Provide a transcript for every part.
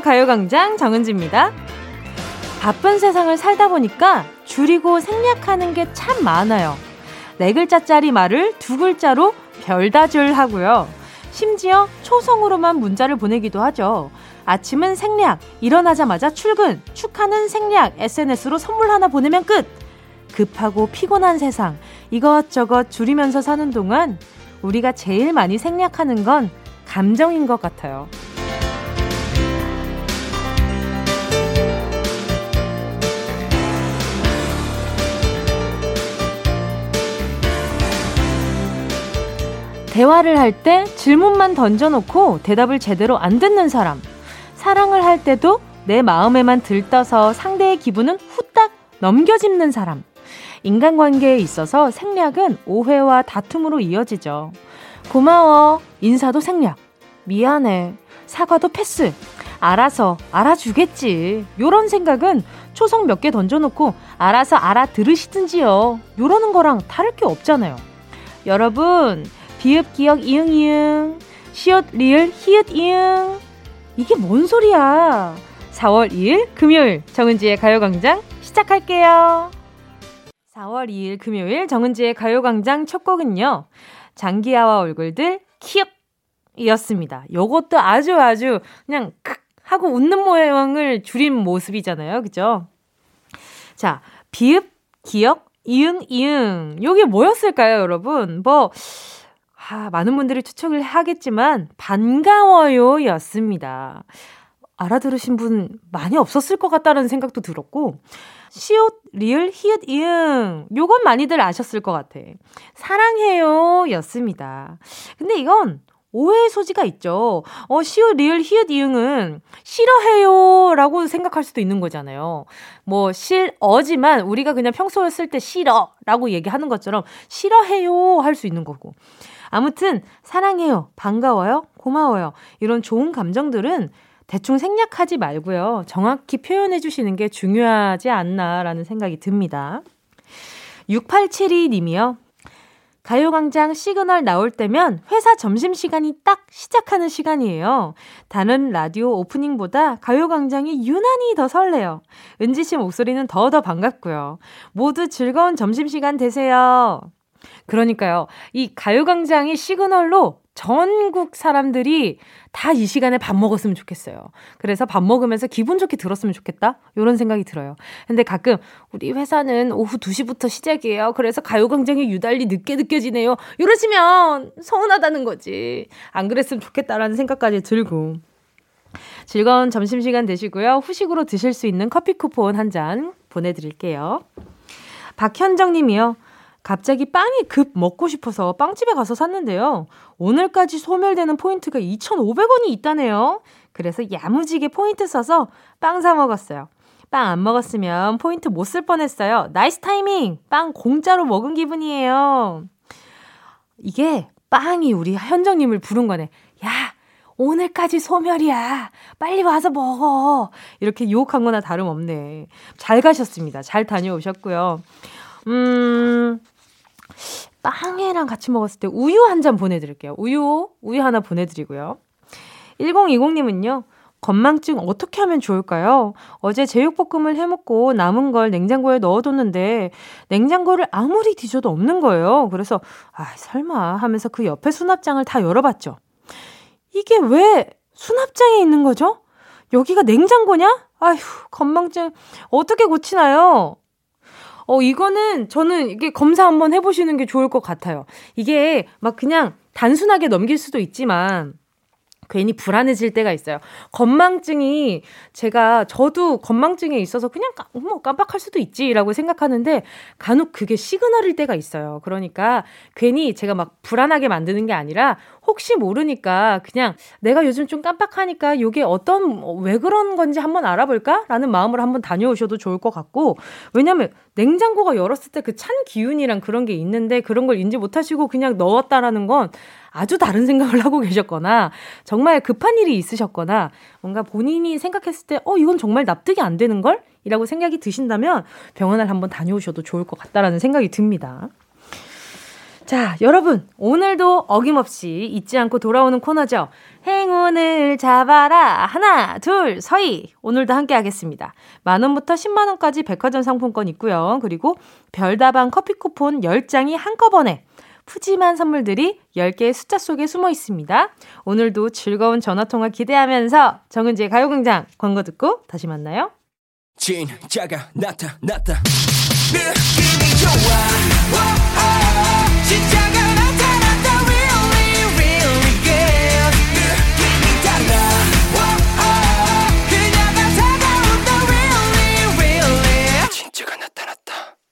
가요광장 정은지입니다. 바쁜 세상을 살다 보니까 줄이고 생략하는 게 참 많아요. 네 글자짜리 말을 두 글자로 별다줄 하고요. 심지어 초성으로만 문자를 보내기도 하죠. 아침은 생략, 일어나자마자 출근, 축하는 생략, SNS로 선물 하나 보내면 끝! 급하고 피곤한 세상, 이것저것 줄이면서 사는 동안 우리가 제일 많이 생략하는 건 감정인 것 같아요. 대화를 할 때 질문만 던져놓고 대답을 제대로 안 듣는 사람. 사랑을 할 때도 내 마음에만 들떠서 상대의 기분은 후딱 넘겨짚는 사람. 인간관계에 있어서 생략은 오해와 다툼으로 이어지죠. 고마워. 인사도 생략. 미안해. 사과도 패스. 알아서 알아주겠지. 요런 생각은 초성 몇 개 던져놓고 알아서 알아들으시든지요. 요러는 거랑 다를 게 없잖아요. 여러분, 비읍 기억 이응 이응, 시옷 리을 히읗 이응. 이게 뭔 소리야? 4월 2일 금요일 정은지의 가요광장 시작할게요. 4월 2일 금요일 정은지의 가요광장 첫 곡은요. 장기하와 얼굴들 키읔 이었습니다. 요것도 아주 아주 그냥 크 하고 웃는 모양을 줄인 모습이잖아요. 그죠? 자, 비읍, 기억, 이응, 이응. 요게 뭐였을까요, 여러분? 뭐, 아, 많은 분들이 추측을 하겠지만, 반가워요 였습니다. 알아들으신 분 많이 없었을 것 같다는 생각도 들었고, 시옷, 리을, 히읗, 이응. 요건 많이들 아셨을 것 같아. 사랑해요 였습니다. 근데 이건 오해의 소지가 있죠. 어, 시옷, 리을, 히읗, 이응은 싫어해요 라고 생각할 수도 있는 거잖아요. 뭐, 싫어지만 우리가 그냥 평소에 쓸 때 싫어 라고 얘기하는 것처럼 싫어해요 할 수 있는 거고. 아무튼, 사랑해요, 반가워요, 고마워요. 이런 좋은 감정들은 대충 생략하지 말고요. 정확히 표현해 주시는 게 중요하지 않나라는 생각이 듭니다. 6872님이요. 가요광장 시그널 나올 때면 회사 점심시간이 딱 시작하는 시간이에요. 다른 라디오 오프닝보다 가요광장이 유난히 더 설레요. 은지 씨 목소리는 더더 반갑고요. 모두 즐거운 점심시간 되세요. 그러니까요. 이 가요광장이 시그널로 전국 사람들이 다 이 시간에 밥 먹었으면 좋겠어요. 그래서 밥 먹으면서 기분 좋게 들었으면 좋겠다? 이런 생각이 들어요. 근데 가끔 우리 회사는 오후 2시부터 시작이에요. 그래서 가요광장이 유달리 늦게 느껴지네요. 이러시면 서운하다는 거지. 안 그랬으면 좋겠다라는 생각까지 들고. 즐거운 점심시간 되시고요. 후식으로 드실 수 있는 커피 쿠폰 한 잔 보내드릴게요. 박현정 님이요. 갑자기 빵이 급 먹고 싶어서 빵집에 가서 샀는데요. 오늘까지 소멸되는 포인트가 2,500원이 있다네요. 그래서 야무지게 포인트 써서 빵 사 먹었어요. 빵 안 먹었으면 포인트 못 쓸 뻔했어요. Nice timing! 빵 공짜로 먹은 기분이에요. 이게 빵이 우리 현정님을 부른 거네. 야! 오늘까지 소멸이야. 빨리 와서 먹어. 이렇게 유혹한 거나 다름없네. 잘 가셨습니다. 잘 다녀오셨고요. 음, 빵이랑 같이 먹었을 때 우유 한 잔 보내드릴게요. 우유, 우유 하나 보내드리고요. 1020님은요, 건망증 어떻게 하면 좋을까요? 어제 제육볶음을 해먹고 남은 걸 냉장고에 넣어뒀는데 냉장고를 아무리 뒤져도 없는 거예요. 그래서 아 설마 하면서 그 옆에 수납장을 다 열어봤죠. 이게 왜 수납장에 있는 거죠? 여기가 냉장고냐? 아휴 건망증 어떻게 고치나요? 어, 이거는 저는 이게 검사 한번 해보시는 게 좋을 것 같아요. 이게 막 그냥 단순하게 넘길 수도 있지만, 괜히 불안해질 때가 있어요. 건망증이 제가 저도 건망증에 있어서 그냥 뭐 깜빡할 수도 있지라고 생각하는데 간혹 그게 시그널일 때가 있어요. 그러니까 괜히 제가 막 불안하게 만드는 게 아니라 혹시 모르니까 그냥 내가 요즘 좀 깜빡하니까 요게 어떤 왜 그런 건지 한번 알아볼까라는 마음으로 한번 다녀오셔도 좋을 것 같고 왜냐면 냉장고가 열었을 때 그 찬 기운이랑 그런 게 있는데 그런 걸 인지 못하시고 그냥 넣었다라는 건 아주 다른 생각을 하고 계셨거나 정말 급한 일이 있으셨거나 뭔가 본인이 생각했을 때 어 이건 정말 납득이 안 되는 걸? 이라고 생각이 드신다면 병원을 한번 다녀오셔도 좋을 것 같다라는 생각이 듭니다. 자, 여러분, 오늘도 어김없이 잊지 않고 돌아오는 코너죠. 행운을 잡아라. 하나, 둘, 서희. 오늘도 함께 하겠습니다. 만원부터 10만원까지 백화점 상품권 있고요. 그리고 별다방 커피 쿠폰 10장이 한꺼번에 푸짐한 선물들이 10개의 숫자 속에 숨어 있습니다. 오늘도 즐거운 전화통화 기대하면서 정은지의 가요광장 광고 듣고 다시 만나요. 진짜가 나타났다. 느낌이 좋아.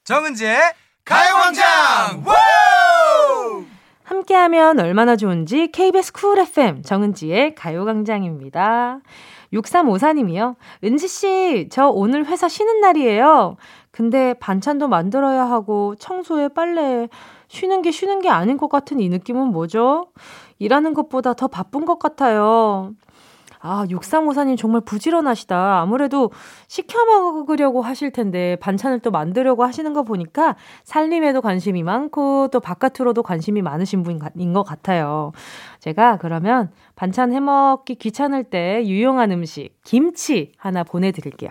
정은지의 가요광장 함께하면 얼마나 좋은지 KBS 쿨 FM 정은지의 가요광장입니다. 6354님이요. 은지씨, 저 오늘 회사 쉬는 날이에요. 근데 반찬도 만들어야 하고 청소에 빨래 쉬는 게 쉬는 게 아닌 것 같은 이 느낌은 뭐죠? 일하는 것보다 더 바쁜 것 같아요. 아, 6354님 정말 부지런하시다. 아무래도 시켜 먹으려고 하실 텐데 반찬을 또 만들려고 하시는 거 보니까 살림에도 관심이 많고 또 바깥으로도 관심이 많으신 분인 것 같아요. 제가 그러면 반찬 해 먹기 귀찮을 때 유용한 음식, 김치 하나 보내드릴게요.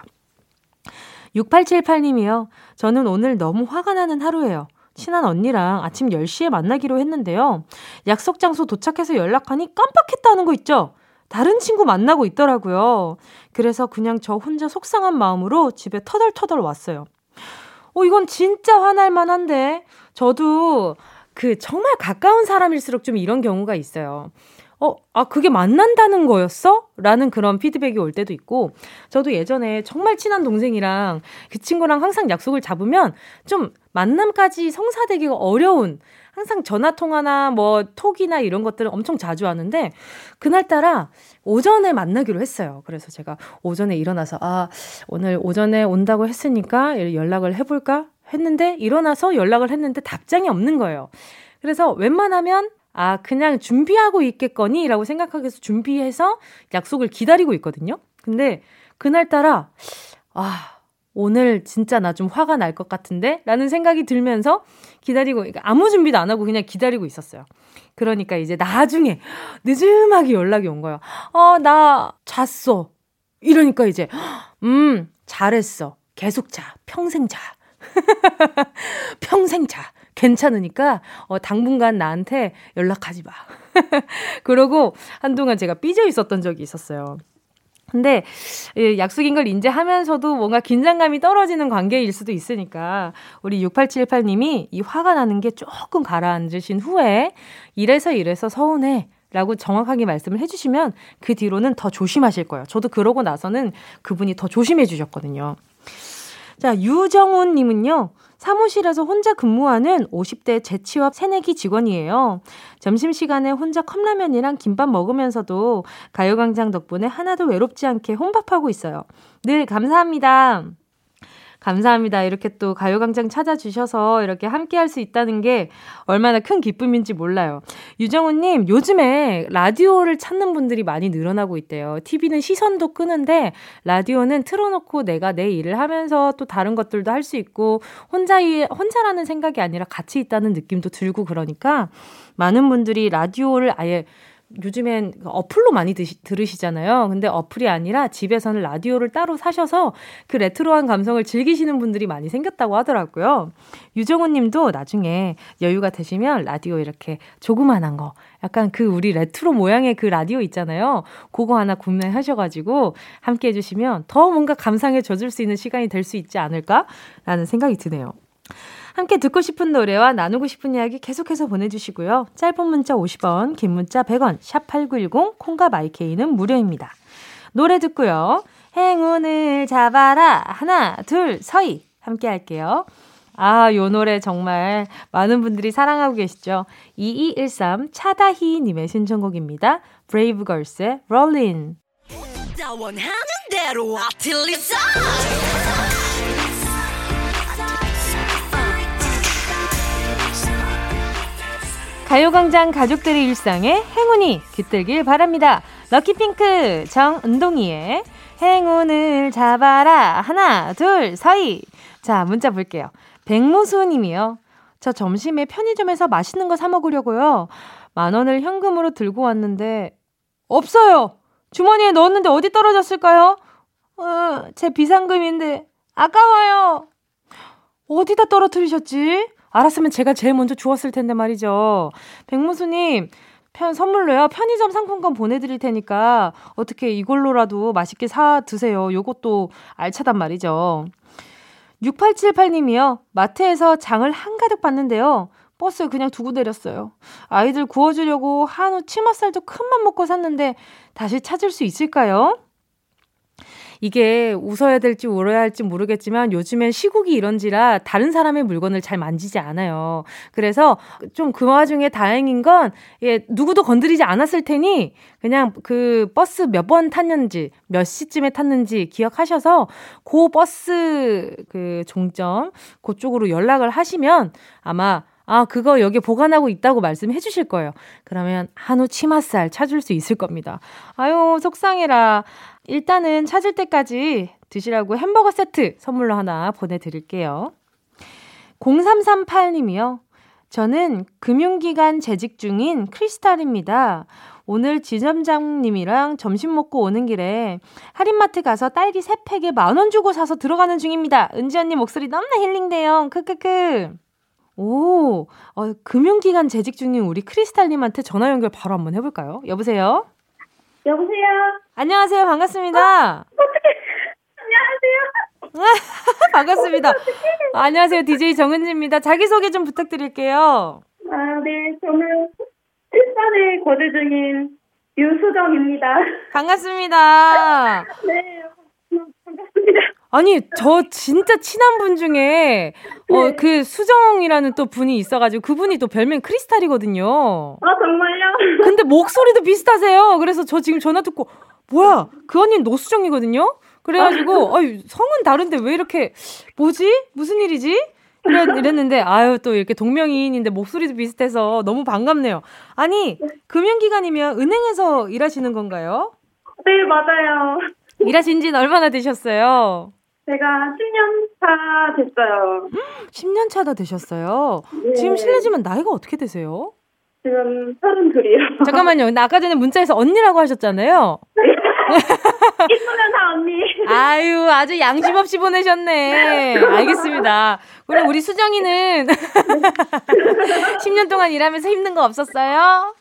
6878님이요. 저는 오늘 너무 화가 나는 하루예요. 친한 언니랑 아침 10시에 만나기로 했는데요. 약속 장소 도착해서 연락하니 깜빡했다는 거 있죠? 다른 친구 만나고 있더라고요. 그래서 그냥 저 혼자 속상한 마음으로 집에 터덜터덜 왔어요. 어, 이건 진짜 화날 만 한데. 저도 그 정말 가까운 사람일수록 좀 이런 경우가 있어요. 어, 아, 그게 만난다는 거였어? 라는 그런 피드백이 올 때도 있고, 저도 예전에 정말 친한 동생이랑 그 친구랑 항상 약속을 잡으면 좀 만남까지 성사되기가 어려운 항상 전화 통화나 뭐 톡이나 이런 것들을 엄청 자주 하는데 그날따라 오전에 만나기로 했어요. 그래서 제가 오전에 일어나서 아, 오늘 오전에 온다고 했으니까 연락을 해 볼까 했는데 일어나서 연락을 했는데 답장이 없는 거예요. 그래서 웬만하면 아, 그냥 준비하고 있겠거니? 라고 생각하기위해서 준비해서 약속을 기다리고 있거든요. 근데 그날따라, 아, 오늘 진짜 나 좀 화가 날 것 같은데? 라는 생각이 들면서 기다리고, 그러니까 아무 준비도 안 하고 그냥 기다리고 있었어요. 그러니까 이제 나중에 늦음하게 연락이 온 거예요. 어, 나 잤어. 이러니까 이제, 음, 잘했어. 계속 자. 평생 자. 평생 자. 괜찮으니까, 어, 당분간 나한테 연락하지 마. 그러고 한동안 제가 삐져 있었던 적이 있었어요. 근데 약속인 걸 인지하면서도 뭔가 긴장감이 떨어지는 관계일 수도 있으니까 우리 6878님이 이 화가 나는 게 조금 가라앉으신 후에 이래서 이래서 서운해. 라고 정확하게 말씀을 해주시면 그 뒤로는 더 조심하실 거예요. 저도 그러고 나서는 그분이 더 조심해 주셨거든요. 자, 유정훈 님은요. 사무실에서 혼자 근무하는 50대 재취업 새내기 직원이에요. 점심시간에 혼자 컵라면이랑 김밥 먹으면서도 가요광장 덕분에 하나도 외롭지 않게 혼밥하고 있어요. 늘 감사합니다. 감사합니다. 이렇게 또 가요광장 찾아주셔서 이렇게 함께 할 수 있다는 게 얼마나 큰 기쁨인지 몰라요. 유정우님, 요즘에 라디오를 찾는 분들이 많이 늘어나고 있대요. TV는 시선도 끄는데, 라디오는 틀어놓고 내가 내 일을 하면서 또 다른 것들도 할 수 있고, 혼자, 혼자라는 생각이 아니라 같이 있다는 느낌도 들고 그러니까, 많은 분들이 라디오를 아예 요즘엔 어플로 많이 드시, 들으시잖아요. 근데 어플이 아니라 집에서는 라디오를 따로 사셔서 그 레트로한 감성을 즐기시는 분들이 많이 생겼다고 하더라고요. 유정호 님도 나중에 여유가 되시면 라디오 이렇게 조그만한 거, 약간 그 우리 레트로 모양의 그 라디오 있잖아요. 그거 하나 구매하셔가지고 함께 해주시면 더 뭔가 감상에 젖을 수 있는 시간이 될 수 있지 않을까라는 생각이 드네요. 함께 듣고 싶은 노래와 나누고 싶은 이야기 계속해서 보내주시고요. 짧은 문자 50원, 긴 문자 100원, 샵 8910, 콩과 마이케이는 무료입니다. 노래 듣고요. 행운을 잡아라. 하나, 둘, 서희. 함께 할게요. 아, 요 노래 정말 많은 분들이 사랑하고 계시죠? 2213 차다희님의 신청곡입니다. 브레이브걸스의 롤린. 가요광장 가족들의 일상에 행운이 깃들길 바랍니다. 럭키핑크 정은동이의 행운을 잡아라. 하나, 둘, 서희. 자, 문자 볼게요. 백모수 님이요. 저 점심에 편의점에서 맛있는 거 사 먹으려고요. 만 원을 현금으로 들고 왔는데, 없어요! 주머니에 넣었는데 어디 떨어졌을까요? 어, 제 비상금인데, 아까워요! 어디다 떨어뜨리셨지? 알았으면 제가 제일 먼저 주웠을 텐데 말이죠. 백무수님, 편, 선물로요. 편의점 상품권 보내드릴 테니까 어떻게 이걸로라도 맛있게 사 드세요. 요것도 알차단 말이죠. 6878님이요. 마트에서 장을 한가득 봤는데요. 버스 그냥 두고 내렸어요. 아이들 구워주려고 한우 치맛살도 큰맘 먹고 샀는데 다시 찾을 수 있을까요? 이게 웃어야 될지 울어야 할지 모르겠지만 요즘엔 시국이 이런지라 다른 사람의 물건을 잘 만지지 않아요. 그래서 좀 그 와중에 다행인 건 예, 누구도 건드리지 않았을 테니 그냥 그 버스 몇 번 탔는지 몇 시쯤에 탔는지 기억하셔서 그 버스 그 종점 그쪽으로 연락을 하시면 아마 아, 그거 여기 보관하고 있다고 말씀해 주실 거예요. 그러면 한우 치맛살 찾을 수 있을 겁니다. 아유, 속상해라. 일단은 찾을 때까지 드시라고 햄버거 세트 선물로 하나 보내드릴게요. 0338님이요. 저는 금융기관 재직 중인 크리스탈입니다. 오늘 지점장님이랑 점심 먹고 오는 길에 할인마트 가서 딸기 3팩에 만 원 주고 사서 들어가는 중입니다. 은지 언니 목소리 너무나 힐링돼요. 크크크. 오, 어, 금융기관 재직 중인 우리 크리스탈님한테 전화 연결 바로 한번 해볼까요? 여보세요? 여보세요? 안녕하세요. 반갑습니다. 어, 안녕하세요. 반갑습니다. 안녕하세요. DJ 정은지입니다. 자기소개 좀 부탁드릴게요. 아, 네. 저는 일산에 거주 중인 유수정입니다. 반갑습니다. 네. 반갑습니다. 아니, 저 진짜 친한 분 중에, 어, 네. 그 수정이라는 또 분이 있어가지고, 그분이 또 별명 크리스탈이거든요. 아, 정말요? 근데 목소리도 비슷하세요. 그래서 저 지금 전화 듣고, 뭐야, 그 언니는 노수정이거든요? 그래가지고, 아유, 성은 다른데 왜 이렇게, 뭐지? 무슨 일이지? 이랬, 이랬는데, 아유, 또 이렇게 동명이인인데 목소리도 비슷해서 너무 반갑네요. 아니, 금융기관이면 은행에서 일하시는 건가요? 네, 맞아요. 일하신 지는 얼마나 되셨어요? 제가 10년 차 됐어요. 10년 차다 되셨어요. 네. 지금 실례지만 나이가 어떻게 되세요? 지금 32이요. 잠깐만요. 근데 아까 전에 문자에서 언니라고 하셨잖아요. 이쁘면 다 언니. 아유, 아주 양심 없이 보내셨네. 알겠습니다. 그럼 우리 수정이는 10년 동안 일하면서 힘든 거 없었어요?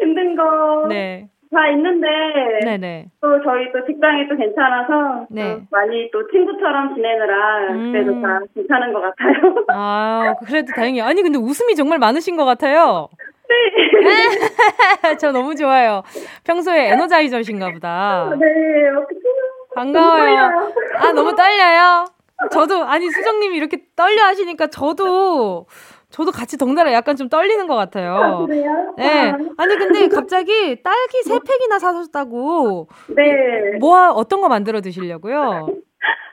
힘든 거. 네. 다 있는데. 네네. 또 저희 또 직장이 또 괜찮아서. 네. 또 많이 또 친구처럼 지내느라. 그래도 음. 다 괜찮은 것 같아요. 아, 그래도 다행이에요. 아니, 근데 웃음이 정말 많으신 것 같아요. 네. 저 너무 좋아요. 평소에 에너자이저신가 보다. 네. 반가워요. 아, 너무 떨려요. 저도, 아니, 수정님이 이렇게 떨려 하시니까 저도, 저도 같이 덩달아 약간 좀 떨리는 것 아, 같아요. 그래요? 네. 아, 아니, 근데 갑자기 딸기 세 팩이나 사셨다고. 네. 뭐, 어떤 거 만들어 드시려고요?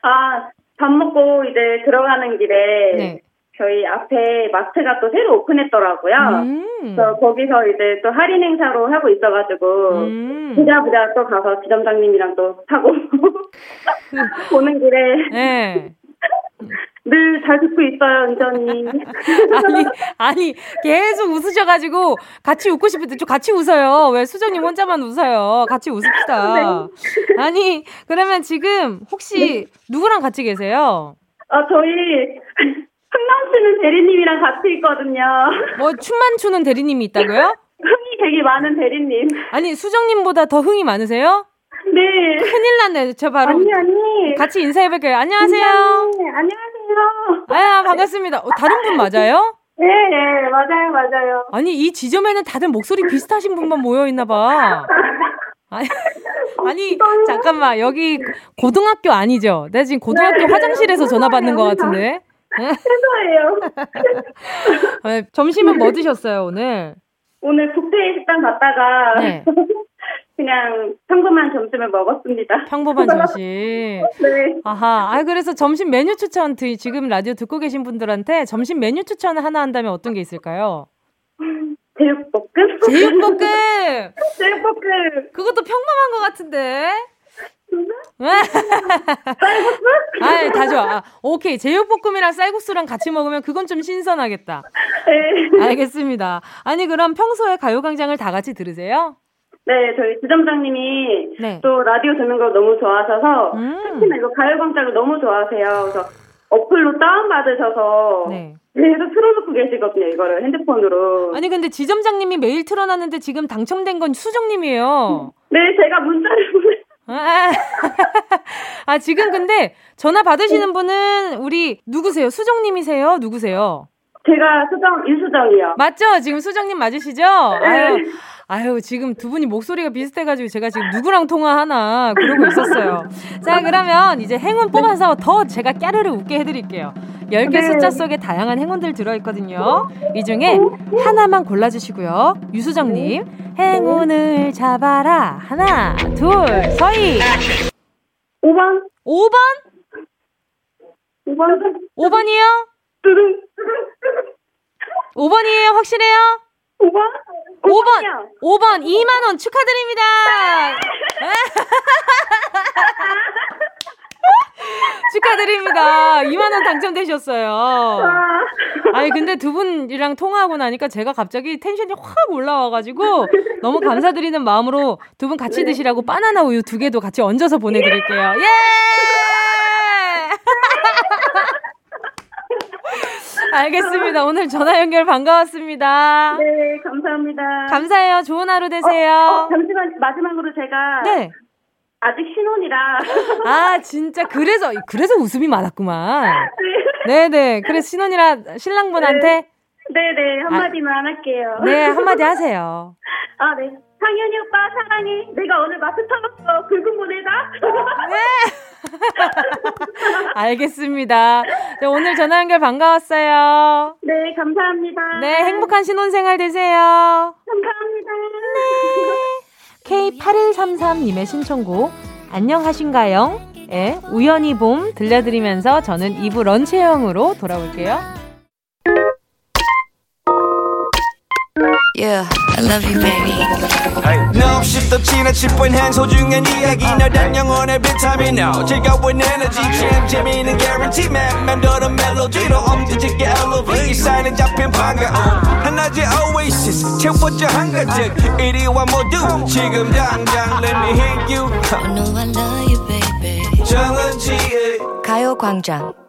아, 밥 먹고 이제 들어가는 길에 네. 저희 앞에 마트가 또 새로 오픈했더라고요. 음. 그래서 거기서 이제 또 할인 행사로 하고 있어가지고 음. 부자 부자 또 가서 지점장님이랑 또 사고 보는 길에 네. 늘 잘 듣고 있어요, 은전이. 아니, 아니, 계속 웃으셔가지고 같이 웃고 싶은데 좀 같이 웃어요. 왜 수정님 혼자만 웃어요? 같이 웃읍시다. 아니, 그러면 지금 혹시 누구랑 같이 계세요? 아, 저희 흥남씨는 대리님이랑 같이 있거든요. 뭐 춤만 추는 대리님이 있다고요? 흥이 되게 많은 대리님. 아니, 수정님보다 더 흥이 많으세요? 네. 큰일 났네. 저 바로 언니, 언니. 같이 인사해볼게요. 안녕하세요. 네, 안녕하세요. 아, 반갑습니다. 어, 다른 분 맞아요? 네, 네, 맞아요, 맞아요. 아니, 이 지점에는 다들 목소리 비슷하신 분만 모여있나봐. 아니, 아니, 잠깐만. 여기 고등학교 아니죠? 내가 지금 고등학교 네, 화장실에서 전화 받는 것 같은데. 최소예요. 아, 점심은 뭐 드셨어요, 오늘? 오늘 뷔페 식당 갔다가 네. 그냥 평범한 점심을 먹었습니다. 평범한 점심. 네. 아하. 아, 그래서 점심 메뉴 추천, 드- 지금 라디오 듣고 계신 분들한테 점심 메뉴 추천을 하나 한다면 어떤 게 있을까요? 제육볶음? 제육볶음! 제육볶음. 그것도 평범한 것 같은데? 쌀국수? 아, 다 좋아. 아, 오케이. 제육볶음이랑 쌀국수랑 같이 먹으면 그건 좀 신선하겠다. 네. 알겠습니다. 아니, 그럼 평소에 가요광장을 다 같이 들으세요? 네, 저희 지점장님이 네. 또 라디오 듣는 걸 너무 좋아하셔서 음. 특히나 이거 가요광장을 너무 좋아하세요. 그래서 어플로 다운받으셔서 네. 계속 틀어놓고 계시거든요, 이거를 핸드폰으로. 아니, 근데 지점장님이 메일 틀어놨는데 지금 당첨된 건 수정님이에요. 네, 제가 문자를 보내. 아, 아, 지금 근데 전화 받으시는 분은 우리 누구세요? 수정님이세요? 누구세요? 제가 수정, 이수정이요. 맞죠? 지금 수정님 맞으시죠? 아유, 아유, 지금 두 분이 목소리가 비슷해가지고 제가 지금 누구랑 통화하나 그러고 있었어요. 자, 그러면 이제 행운 뽑아서 더 제가 까르르 웃게 해드릴게요. 10개 네. 숫자 속에 다양한 행운들 들어있거든요. 이 중에 하나만 골라주시고요. 유수정님, 행운을 잡아라. 하나, 둘, 서희. 5번, 5번? 5번, 5번이요? 뚜둥, 5번이에요? 확실해요? 5번, 5번! 5번 2만원 축하드립니다! 축하드립니다. 2만원 당첨되셨어요. 아, 아니, 근데 두 분이랑 통화하고 나니까 제가 갑자기 텐션이 확 올라와가지고 너무 감사드리는 마음으로 두 분 같이 드시라고 바나나 우유 두 개도 같이 얹어서 보내드릴게요. 예! 알겠습니다. 오늘 전화 연결 반가웠습니다. 네, 감사합니다. 감사해요. 좋은 하루 어, 되세요. 잠시만, 마지막으로 제가 네. 아직 신혼이라. 아, 진짜 그래서 그래서 웃음이 많았구만. 네 네. 그래서 신혼이라 신랑분한테 네 네, 한마디만 할게요. 네 한마디 하세요. 아, 네. 상현이 오빠 사랑해. 내가 오늘 타봤어. 붉은 보내다. 알겠습니다. 자, 오늘 전화 연결 반가웠어요. 네, 감사합니다. 네, 행복한 신혼생활 되세요. 감사합니다. K8133님의 신청곡 안녕하신가요? 예, 우연히 봄 들려드리면서 저는 2부 런치형으로 돌아올게요. Yeah, I love you, baby. 너 없이 또 지나칠 뻔한 소중한 이야기. 너란 영혼의 비타민. O 즐거운 에너지. 참 재미있는 guarantee. man 맘대로 멜로디로 엄지짓게 elevate 이 사인은 잡힌 반가움 하나의 oasis. 채워져 한가득. 이리와 모두. 지금 당장 let me hit you. I know I love you, baby. 정은지의 가요광장.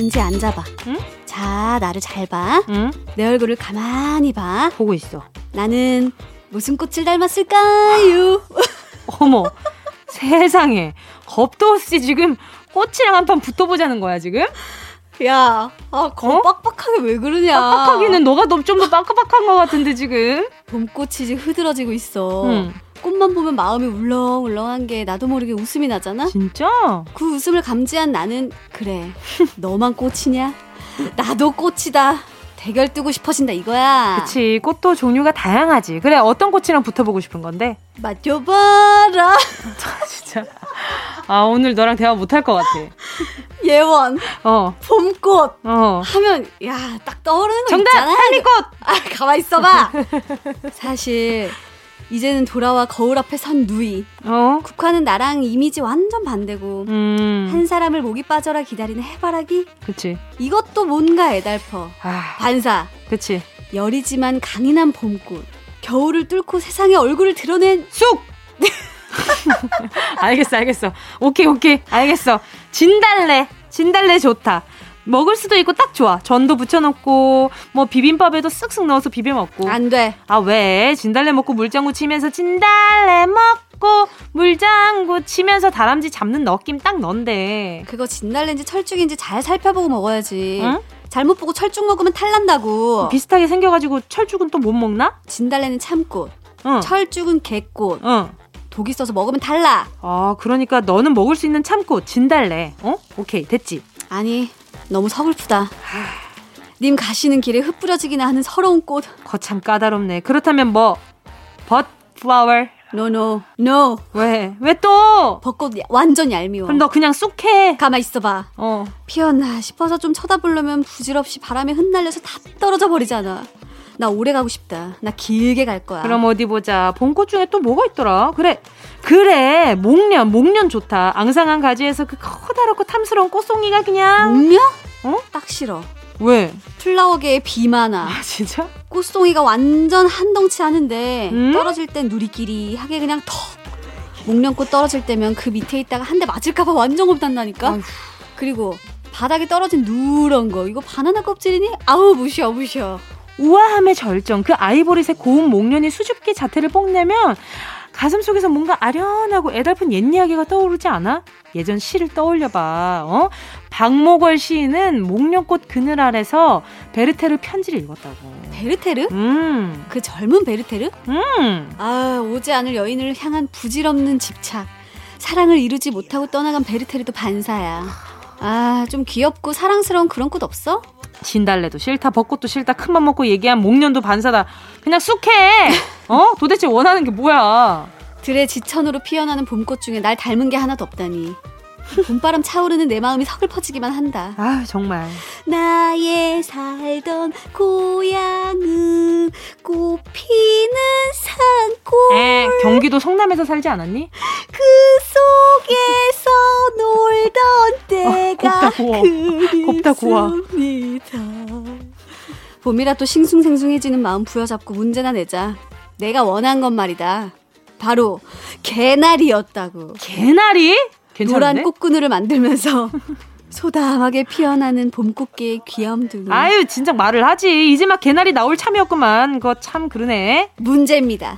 은지 앉아봐. 응? 자, 나를 잘 봐. 응? 내 얼굴을 가만히 봐. 보고 있어. 나는 무슨 꽃을 닮았을까요? 어머, 세상에. 겁도 없이 지금 꽃이랑 한 판 붙어보자는 거야, 지금? 야, 아, 겁 어? 빡빡하게 왜 그러냐? 빡빡하기는 너가 좀 더 빡빡한 것 같은데, 지금? 봄꽃이 이제 흐드러지고 있어. 응. 꽃만 보면 마음이 울렁울렁한 게 나도 모르게 웃음이 나잖아? 진짜? 그 웃음을 감지한 나는 그래 너만 꽃이냐? 나도 꽃이다 대결 뜨고 싶어진다 이거야 그치, 꽃도 종류가 다양하지. 그래, 어떤 꽃이랑 붙어보고 싶은 건데? 맡겨봐라 진짜. 아, 오늘 너랑 대화 못할 것 같아. 예원 어, 봄꽃 어. 하면 야 딱 떠오르는 거 정답! 있잖아 할미꽃! 아 가만 있어봐 사실 이제는 돌아와 거울 앞에 선 누이 어? 국화는 나랑 이미지 완전 반대고 음, 한 사람을 목이 빠져라 기다리는 해바라기 그치. 이것도 뭔가 애달퍼 아, 반사 그치. 여리지만 강인한 봄꽃. 겨울을 뚫고 세상에 얼굴을 드러낸 쑥! 알겠어, 알겠어. 오케이, 오케이. 알겠어. 진달래. 진달래 좋다. 먹을 수도 있고 딱 좋아. 전도 부쳐놓고, 뭐 비빔밥에도 쓱쓱 넣어서 비벼 먹고. 안 돼. 아, 왜? 진달래 먹고 물장구 치면서 진달래 먹고 물장구 치면서 다람쥐 잡는 느낌 딱 넌데. 그거 진달래인지 철쭉인지 잘 살펴보고 먹어야지. 응? 잘못 보고 철쭉 먹으면 탈난다고. 비슷하게 생겨가지고 철쭉은 또 못 먹나? 진달래는 참꽃, 응. 철쭉은 개꽃. 응. 독 있어서 먹으면 탈나. 아, 그러니까 너는 먹을 수 있는 참꽃, 진달래. 어? 오케이, 됐지. 아니, 너무 서글프다. 님 가시는 길에 흩뿌려지기나 하는 서러운 꽃. 거참 까다롭네. 그렇다면 뭐, 벗 플라워. No, no, no. 왜? 왜 또? 벚꽃 야- 완전 얄미워. 그럼 너 그냥 쑥 해. 가만 있어봐. 어. 피었나 싶어서 좀 쳐다보려면 부질없이 바람에 흩날려서 다 떨어져 버리잖아. 나 오래 가고 싶다. 나 길게 갈 거야. 그럼 어디 보자. 봄꽃 중에 또 뭐가 있더라? 그래. 그래. 목련. 목련 좋다. 앙상한 가지에서 그 커다랗고 탐스러운 꽃송이가 그냥. 목련? 어? 딱 싫어. 왜? 플라워계의 비마나. 아, 진짜? 꽃송이가 완전 한 덩치 하는데 음? 떨어질 땐 누리끼리 하게 그냥 턱. 목련꽃 떨어질 때면 그 밑에 있다가 한 대 맞을까봐 완전 겁난다니까. 그리고 바닥에 떨어진 누런 거 이거 바나나 껍질이니? 아우 무셔 무셔. 우아함의 절정. 그 아이보리색 고운 목련이 수줍게 자태를 뽐내면 가슴 속에서 뭔가 아련하고 애달픈 옛 이야기가 떠오르지 않아? 예전 시를 떠올려봐. 어? 박목월 시인은 목련꽃 그늘 아래서 베르테르 편지를 읽었다고. 베르테르? 음, 그 젊은 베르테르? 음. 아 오지 않을 여인을 향한 부질없는 집착. 사랑을 이루지 못하고 떠나간 베르테르도 반사야. 아 좀 귀엽고 사랑스러운 그런 꽃 없어? 진달래도 싫다, 벚꽃도 싫다, 큰맘 먹고 얘기한 목련도 반사다. 그냥 쑥해! 어? 도대체 원하는 게 뭐야? 들의 지천으로 피어나는 봄꽃 중에 날 닮은 게 하나도 없다니. 봄바람 차오르는 내 마음이 서글퍼지기만 한다. 아 정말. 나의 살던 고향은 꽃 피는 산골 에, 경기도 성남에서 살지 않았니? 그 속에서 놀던 때가 곱다 구워. 곱다. 그립습니다. 봄이라 또 싱숭생숭해지는 마음 부여잡고 문제나 내자. 내가 원한 건 말이다. 바로 개나리였다고. 개나리? 괜찮은데? 노란 꽃그늘을 만들면서 소담하게 피어나는 봄꽃게의 귀염둥이. 아유 진짜 말을 하지 이제 막 개나리 나올 참이었구만 그거 참 그러네 문제입니다.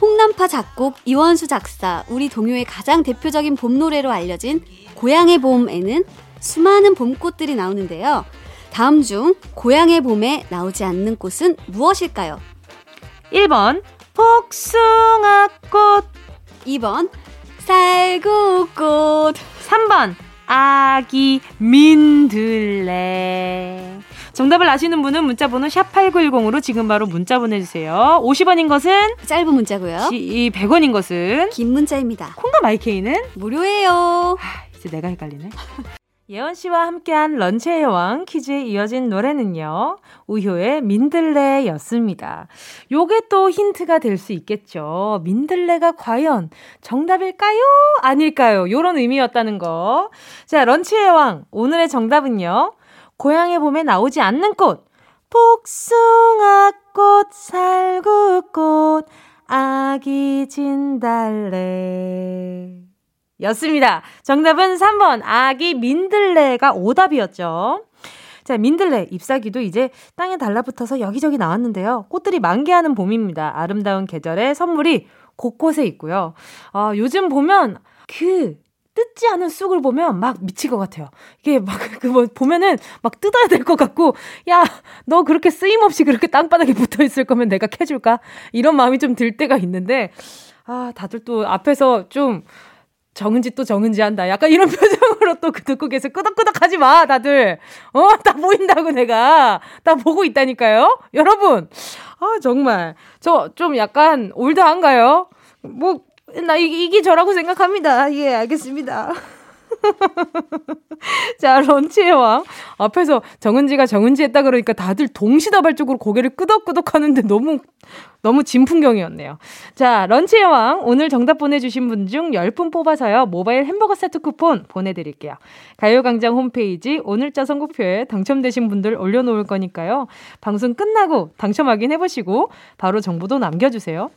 홍남파 작곡 이원수 작사 우리 동요의 가장 대표적인 봄 노래로 알려진 고향의 봄에는 수많은 봄꽃들이 나오는데요. 다음 중 고향의 봄에 나오지 않는 꽃은 무엇일까요? 1번 복숭아꽃 2번 쌀국꽃 3번 아기 민들레 정답을 아시는 분은 문자번호 샵8910으로 지금 바로 문자 보내주세요 50원인 것은 짧은 문자고요. 이 100원인 것은 긴 문자입니다. 콩과 마이케이는 무료예요. 이제 내가 헷갈리네. 예원 씨와 함께한 런치의 여왕 퀴즈에 이어진 노래는요. 우효의 민들레였습니다. 요게 또 힌트가 될 수 있겠죠. 민들레가 과연 정답일까요? 아닐까요? 요런 의미였다는 거. 자, 런치의 여왕 오늘의 정답은요. 고향의 봄에 나오지 않는 꽃. 복숭아꽃, 살구꽃, 아기 진달래. 였습니다. 정답은 3번 아기 민들레가 오답이었죠. 자, 민들레 잎사귀도 이제 땅에 달라붙어서 여기저기 나왔는데요. 꽃들이 만개하는 봄입니다. 아름다운 계절의 선물이 곳곳에 있고요. 아, 요즘 보면 그 뜯지 않은 쑥을 보면 막 미칠 것 같아요. 이게 막, 그 뭐, 보면은 막 뜯어야 될 것 같고, 야, 너 그렇게 쓰임없이 그렇게 땅바닥에 붙어 있을 거면 내가 캐줄까? 이런 마음이 좀 들 때가 있는데, 아, 다들 또 앞에서 좀, 정은지 또 정은지 한다. 약간 이런 표정으로 또 듣고 계세요. 끄덕끄덕 하지 마, 다들. 어, 다 보인다고 내가. 다 보고 있다니까요. 여러분. 아, 정말. 저 좀 약간 올드한가요? 뭐, 나 이, 이게 저라고 생각합니다. 예, 알겠습니다. 자, 런치의 왕. 앞에서 정은지가 정은지 했다 그러니까 다들 동시다발적으로 고개를 끄덕끄덕 하는데 너무, 너무 진풍경이었네요. 자, 런치의 왕. 오늘 정답 보내주신 분 중 10분 뽑아서요. 모바일 햄버거 세트 쿠폰 보내드릴게요. 가요광장 홈페이지 오늘자 선곡표에 당첨되신 분들 올려놓을 거니까요. 방송 끝나고 당첨 확인해보시고 바로 정보도 남겨주세요.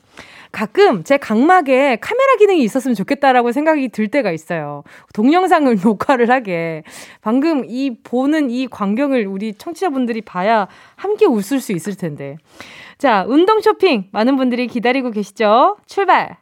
가끔 제 각막에 카메라 기능이 있었으면 좋겠다라고 생각이 들 때가 있어요. 동영상을 녹화를 하게. 방금 이 보는 이 광경을 우리 청취자분들이 봐야 함께 웃을 수 있을 텐데. 자, 운동 쇼핑 많은 분들이 기다리고 계시죠? 출발!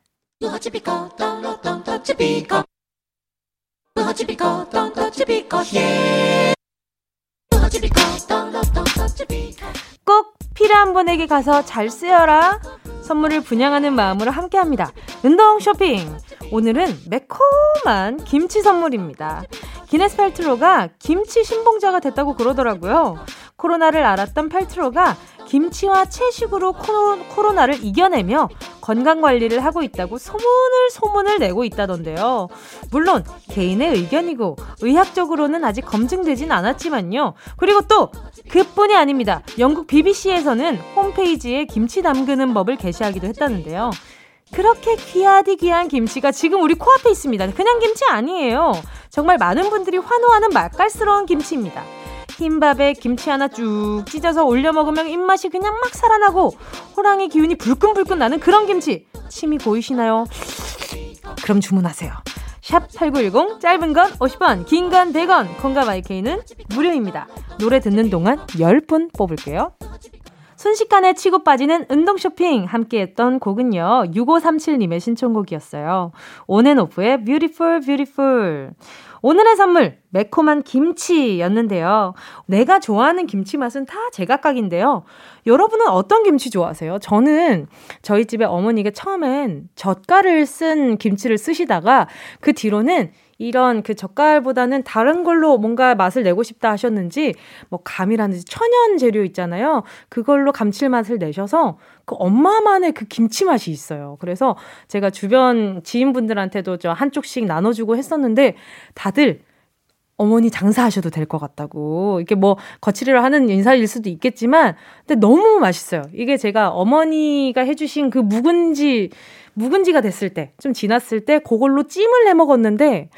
꼭 필요한 분에게 가서 잘 쓰여라. 선물을 분양하는 마음으로 함께 합니다. 운동 쇼핑. 오늘은 매콤한 김치 선물입니다. 기네스 팔트로가 김치 신봉자가 됐다고 그러더라고요. 코로나를 앓았던 팔트로가 김치와 채식으로 코로, 나를 이겨내며 건강 관리를 하고 있다고 소문을 소문을 내고 있다던데요. 물론 개인의 의견이고 의학적으로는 아직 검증되진 않았지만요. 그리고 또 그뿐이 아닙니다. 영국 BBC에서는 홈페이지에 김치 담그는 법을 게시하기도 했다는데요. 그렇게 귀하디 귀한 김치가 지금 우리 코앞에 있습니다. 그냥 김치 아니에요. 정말 많은 분들이 환호하는 맛깔스러운 김치입니다. 흰밥에 김치 하나 쭉 찢어서 올려 먹으면 입맛이 그냥 막 살아나고 호랑이 기운이 불끈불끈 나는 그런 김치. 침이 보이시나요? 그럼 주문하세요. 샵 8910 짧은 건 50원 긴 건 100원 콩과 마이케이는 무료입니다. 노래 듣는 동안 10분 뽑을게요. 순식간에 치고 빠지는 운동 쇼핑 함께 했던 곡은요. 6537님의 신청곡이었어요. 온앤오프의 Beautiful Beautiful. 오늘의 선물 매콤한 김치였는데요. 내가 좋아하는 김치 맛은 다 제각각인데요. 여러분은 어떤 김치 좋아하세요? 저는 저희 집에 어머니가 처음엔 젓갈을 쓴 김치를 쓰시다가 그 뒤로는 이런 그 젓갈보다는 다른 걸로 뭔가 맛을 내고 싶다 하셨는지 뭐 감이라든지 천연 재료 있잖아요. 그걸로 감칠맛을 내셔서 그 엄마만의 그 김치 맛이 있어요. 그래서 제가 주변 지인분들한테도 저 한쪽씩 나눠주고 했었는데 다들 어머니 장사하셔도 될 것 같다고. 이게 뭐 거칠이를 하는 인사일 수도 있겠지만, 근데 너무 맛있어요. 이게 제가 어머니가 해주신 그 묵은지, 묵은지가 됐을 때, 좀 지났을 때, 그걸로 찜을 해 먹었는데,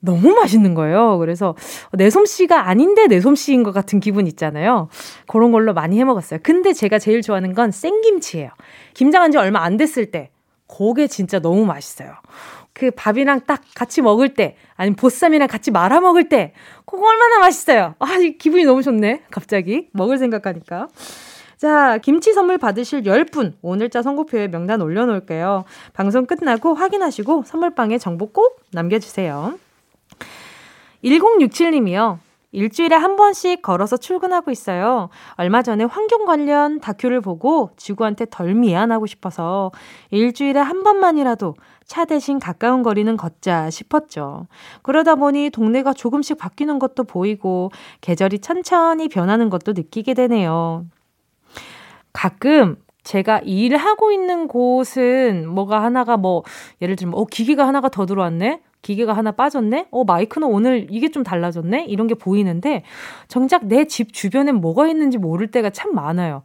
너무 맛있는 거예요. 그래서 내 솜씨가 아닌데 내 솜씨인 것 같은 기분 있잖아요. 그런 걸로 많이 해 먹었어요. 근데 제가 제일 좋아하는 건 생김치예요. 김장한 지 얼마 안 됐을 때, 그게 진짜 너무 맛있어요. 그 밥이랑 딱 같이 먹을 때, 아니면 보쌈이랑 같이 말아 먹을 때, 그거 얼마나 맛있어요. 아, 기분이 너무 좋네. 갑자기. 먹을 생각하니까. 자, 김치 선물 받으실 10분 오늘자 선곡표에 명단 올려놓을게요. 방송 끝나고 확인하시고 선물방에 정보 꼭 남겨주세요. 1067님이요. 일주일에 한 번씩 걸어서 출근하고 있어요. 얼마 전에 환경 관련 다큐를 보고 지구한테 덜 미안하고 싶어서 일주일에 한 번만이라도 차 대신 가까운 거리는 걷자 싶었죠. 그러다 보니 동네가 조금씩 바뀌는 것도 보이고 계절이 천천히 변하는 것도 느끼게 되네요. 가끔 제가 일하고 있는 곳은 뭐가 하나가 뭐 예를 들면 어 기계가 하나가 더 들어왔네. 기계가 하나 빠졌네? 어, 마이크는 오늘 이게 좀 달라졌네? 이런 게 보이는데, 정작 내 집 주변엔 뭐가 있는지 모를 때가 참 많아요.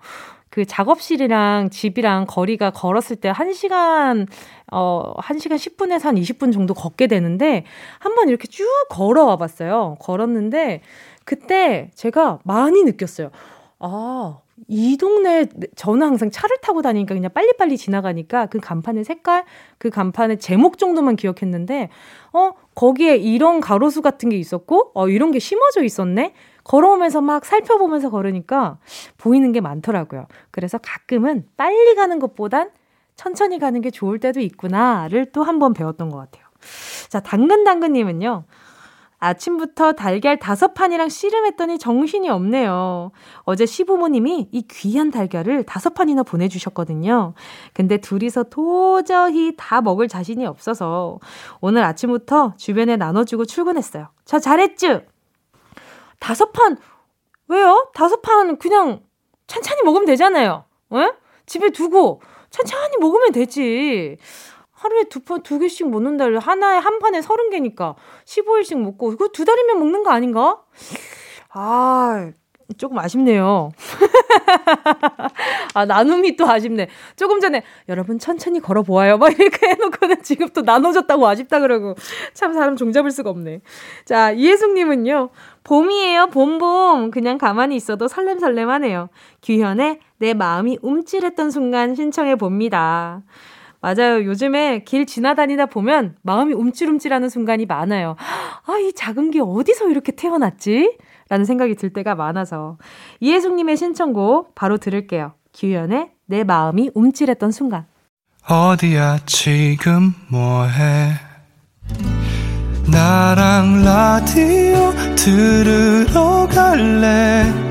그 작업실이랑 집이랑 거리가 걸었을 때 1시간, 어, 1시간 10분에서 한 20분 정도 걷게 되는데, 한번 이렇게 쭉 걸어와 봤어요. 걸었는데, 그때 제가 많이 느꼈어요. 아, 이 동네 저는 항상 차를 타고 다니니까 그냥 빨리빨리 지나가니까 그 간판의 색깔, 그 간판의 제목 정도만 기억했는데 어 거기에 이런 가로수 같은 게 있었고 어 이런 게 심어져 있었네. 걸어오면서 막 살펴보면서 걸으니까 보이는 게 많더라고요. 그래서 가끔은 빨리 가는 것보단 천천히 가는 게 좋을 때도 있구나를 또 한 번 배웠던 것 같아요. 자, 당근당근님은요. 아침부터 달걀 다섯 판이랑 씨름했더니 정신이 없네요. 어제 시부모님이 이 귀한 달걀을 다섯 판이나 보내주셨거든요. 근데 둘이서 도저히 다 먹을 자신이 없어서 오늘 아침부터 주변에 나눠주고 출근했어요. 저 잘했쥬? 다섯 판, 왜요? 다섯 판 그냥 천천히 먹으면 되잖아요. 에? 집에 두고 천천히 먹으면 되지. 하루에 두 판, 두 개씩 먹는다. 하나에 한 판에 서른 개니까 15일씩 먹고, 그거 두 달이면 먹는 거 아닌가? 아, 조금 아쉽네요. 아, 나눔이 또 아쉽네. 조금 전에, 여러분 천천히 걸어보아요. 막 이렇게 해놓고는 지금 또 나눠줬다고 아쉽다 그러고. 참 사람 종잡을 수가 없네. 자, 이혜숙님은요. 봄이에요, 봄봄. 그냥 가만히 있어도 설렘설렘 하네요. 규현의 내 마음이 움찔했던 순간 신청해 봅니다. 맞아요. 요즘에 길 지나다니다 보면 마음이 움찔움찔하는 순간이 많아요. 아, 이 작은 게 어디서 이렇게 태어났지? 라는 생각이 들 때가 많아서. 이혜숙님의 신청곡 바로 들을게요. 규현의 내 마음이 움찔했던 순간. 어디야 지금 뭐해? 나랑 라디오 들으러 갈래?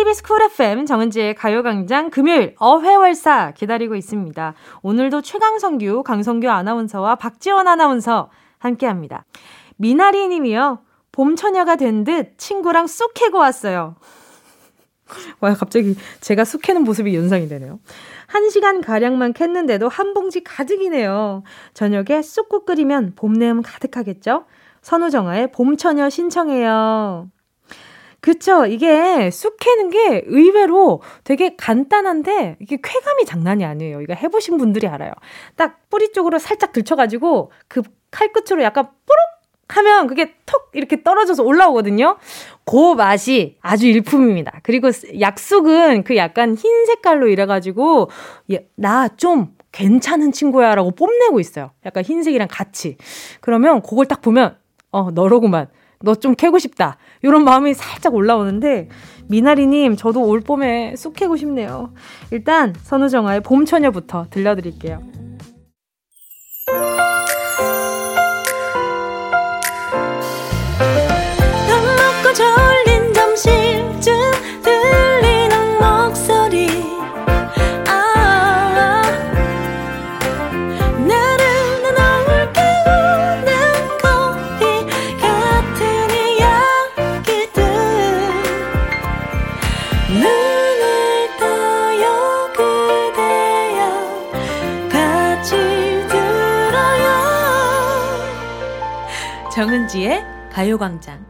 KBS 쿨 FM 정은지의 가요광장 금요일 어회월사 기다리고 있습니다. 오늘도 최강성규, 강성규 아나운서와 박지원 아나운서 함께 합니다. 미나리 님이요. 봄처녀가 된 듯 친구랑 쑥 캐고 왔어요. 와, 갑자기 제가 쑥 캐는 모습이 연상이 되네요. 한 시간 가량만 캤는데도 한 봉지 가득이네요. 저녁에 쑥국 끓이면 봄 내음 가득하겠죠? 선우정아의 봄처녀 신청해요. 그쵸. 이게 쑥 캐는 게 의외로 되게 간단한데 이게 쾌감이 장난이 아니에요. 이거 해보신 분들이 알아요. 딱 뿌리 쪽으로 살짝 들쳐가지고 그 칼끝으로 약간 뽀록 하면 그게 톡 이렇게 떨어져서 올라오거든요. 그 맛이 아주 일품입니다. 그리고 약쑥은 그 약간 흰 색깔로 이래가지고 나 좀 괜찮은 친구야라고 뽐내고 있어요. 약간 흰색이랑 같이. 그러면 그걸 딱 보면 어 너로구만. 너 좀 캐고 싶다. 이런 마음이 살짝 올라오는데 미나리님 저도 올 봄에 쑥 캐고 싶네요. 일단 선우정아의 봄처녀부터 들려드릴게요. 정은지의 가요광장.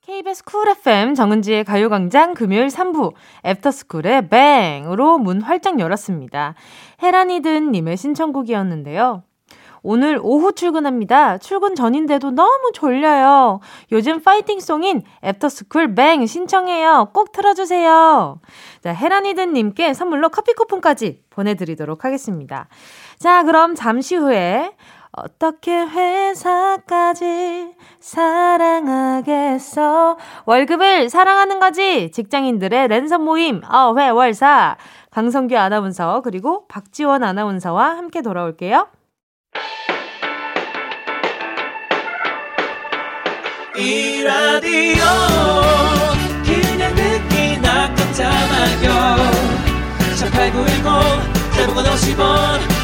KBS 쿨 FM 정은지의 가요광장 금요일 3부 애프터스쿨의 Bang으로 문 활짝 열었습니다. 헤라니든님의 신청곡이었는데요. 오늘 오후 출근합니다. 출근 전인데도 너무 졸려요. 요즘 파이팅송인 애프터스쿨 Bang 신청해요. 꼭 틀어주세요. 자, 헤라니든님께 선물로 커피 쿠폰까지 보내드리도록 하겠습니다. 자, 그럼 잠시 후에 어떻게 회사까지 사랑하겠어? 월급을 사랑하는 거지! 직장인들의 랜선 모임, 어 회 월 사. 강성규 아나운서, 그리고 박지원 아나운서와 함께 돌아올게요. 이 라디오 그냥 듣기나 깜짝마요 18910 대목원 50원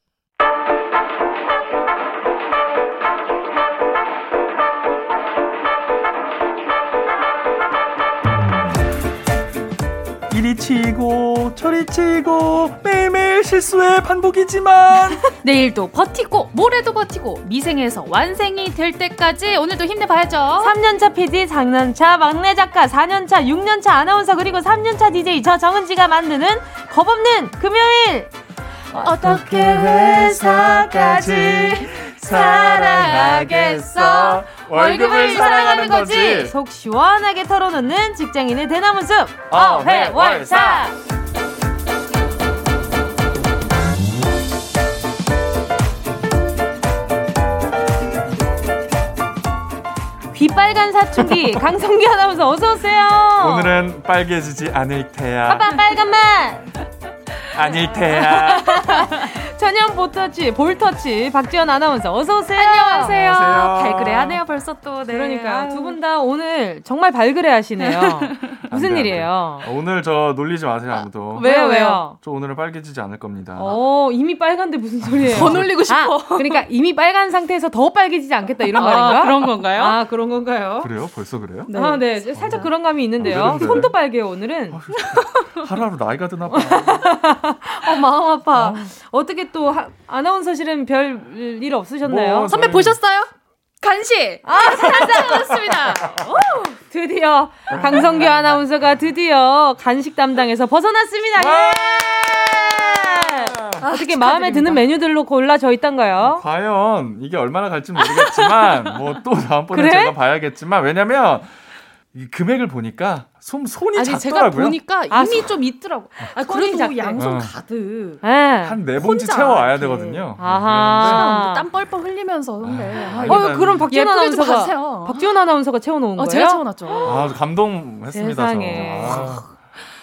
이리 치고 저리 치고 매일매일 실수의 반복이지만. 내일도 버티고 모레도 버티고 미생에서 완생이 될 때까지 오늘도 힘내봐야죠. 3년차 PD 장년차 막내 작가 4년차 6년차 아나운서 그리고 3년차 DJ 저 정은지가 만드는 겁없는 금요일. 어떻게 회사까지 사랑하겠어 월급을 사랑하는 거지 속 시원하게 털어놓는 직장인의 대나무 숲 어회월사 귀빨간 사춘기 강성기 아나운서 어서 오세요. 오늘은 빨개지지 않을 테야. 봐봐 빨간 맛. 아닐 테야. 천연 보터치, 볼터치, 박지원 아나운서 어서 오세요. 안녕하세요. 안녕하세요. 발그레하네요 벌써 또. 네. 그러니까 두 분 다 오늘 정말 발그레하시네요. 무슨 안 돼, 안 일이에요? 돼. 오늘 저 놀리지 마세요 아무도. 왜요 왜요? 저 오늘은 빨개지지 않을 겁니다. 어 이미 빨간데 무슨 소리예요? 더 놀리고 싶어. 아, 그러니까 이미 빨간 상태에서 더 빨개지지 않겠다 이런 말인가? 그런 건가요? 아 그런 건가요? 그래요? 벌써 그래요? 네. 아, 네. 살짝 그런 감이 있는데요. 그런데. 손도 빨개요, 오늘은. 하루하루 나이가 드나 봐. 어, 마음 아파. 어떻게 또 하- 아나운서실은 별 일 없으셨나요? 뭐, 선배 저희- 보셨어요? 간식! 아, 찾아왔습니다. 드디어 강성규 아나운서가 드디어 간식 담당에서 벗어났습니다. 예! 어떻게 마음에 드는 메뉴들로 골라 져 있던가요? 과연 이게 얼마나 갈지 모르겠지만 뭐 또 다음번에 그래? 제가 봐야겠지만 왜냐면 이 금액을 보니까 손 손이 아니 제가 작더라고요. 보니까 아, 이미 좀 있더라고. 아, 그래도 작대. 양손 어. 가득. 예. 한네 봉지 혼자 채워 와야 이렇게. 되거든요. 아하. 땀 뻘뻘 흘리면서 근데 아, 이거 어, 그럼 박지원 아나운서가. 박지원 아나운서가 채워 놓은 어, 거예요? 제가 채워 놨죠. 아 감동했습니다. 세상에. 저.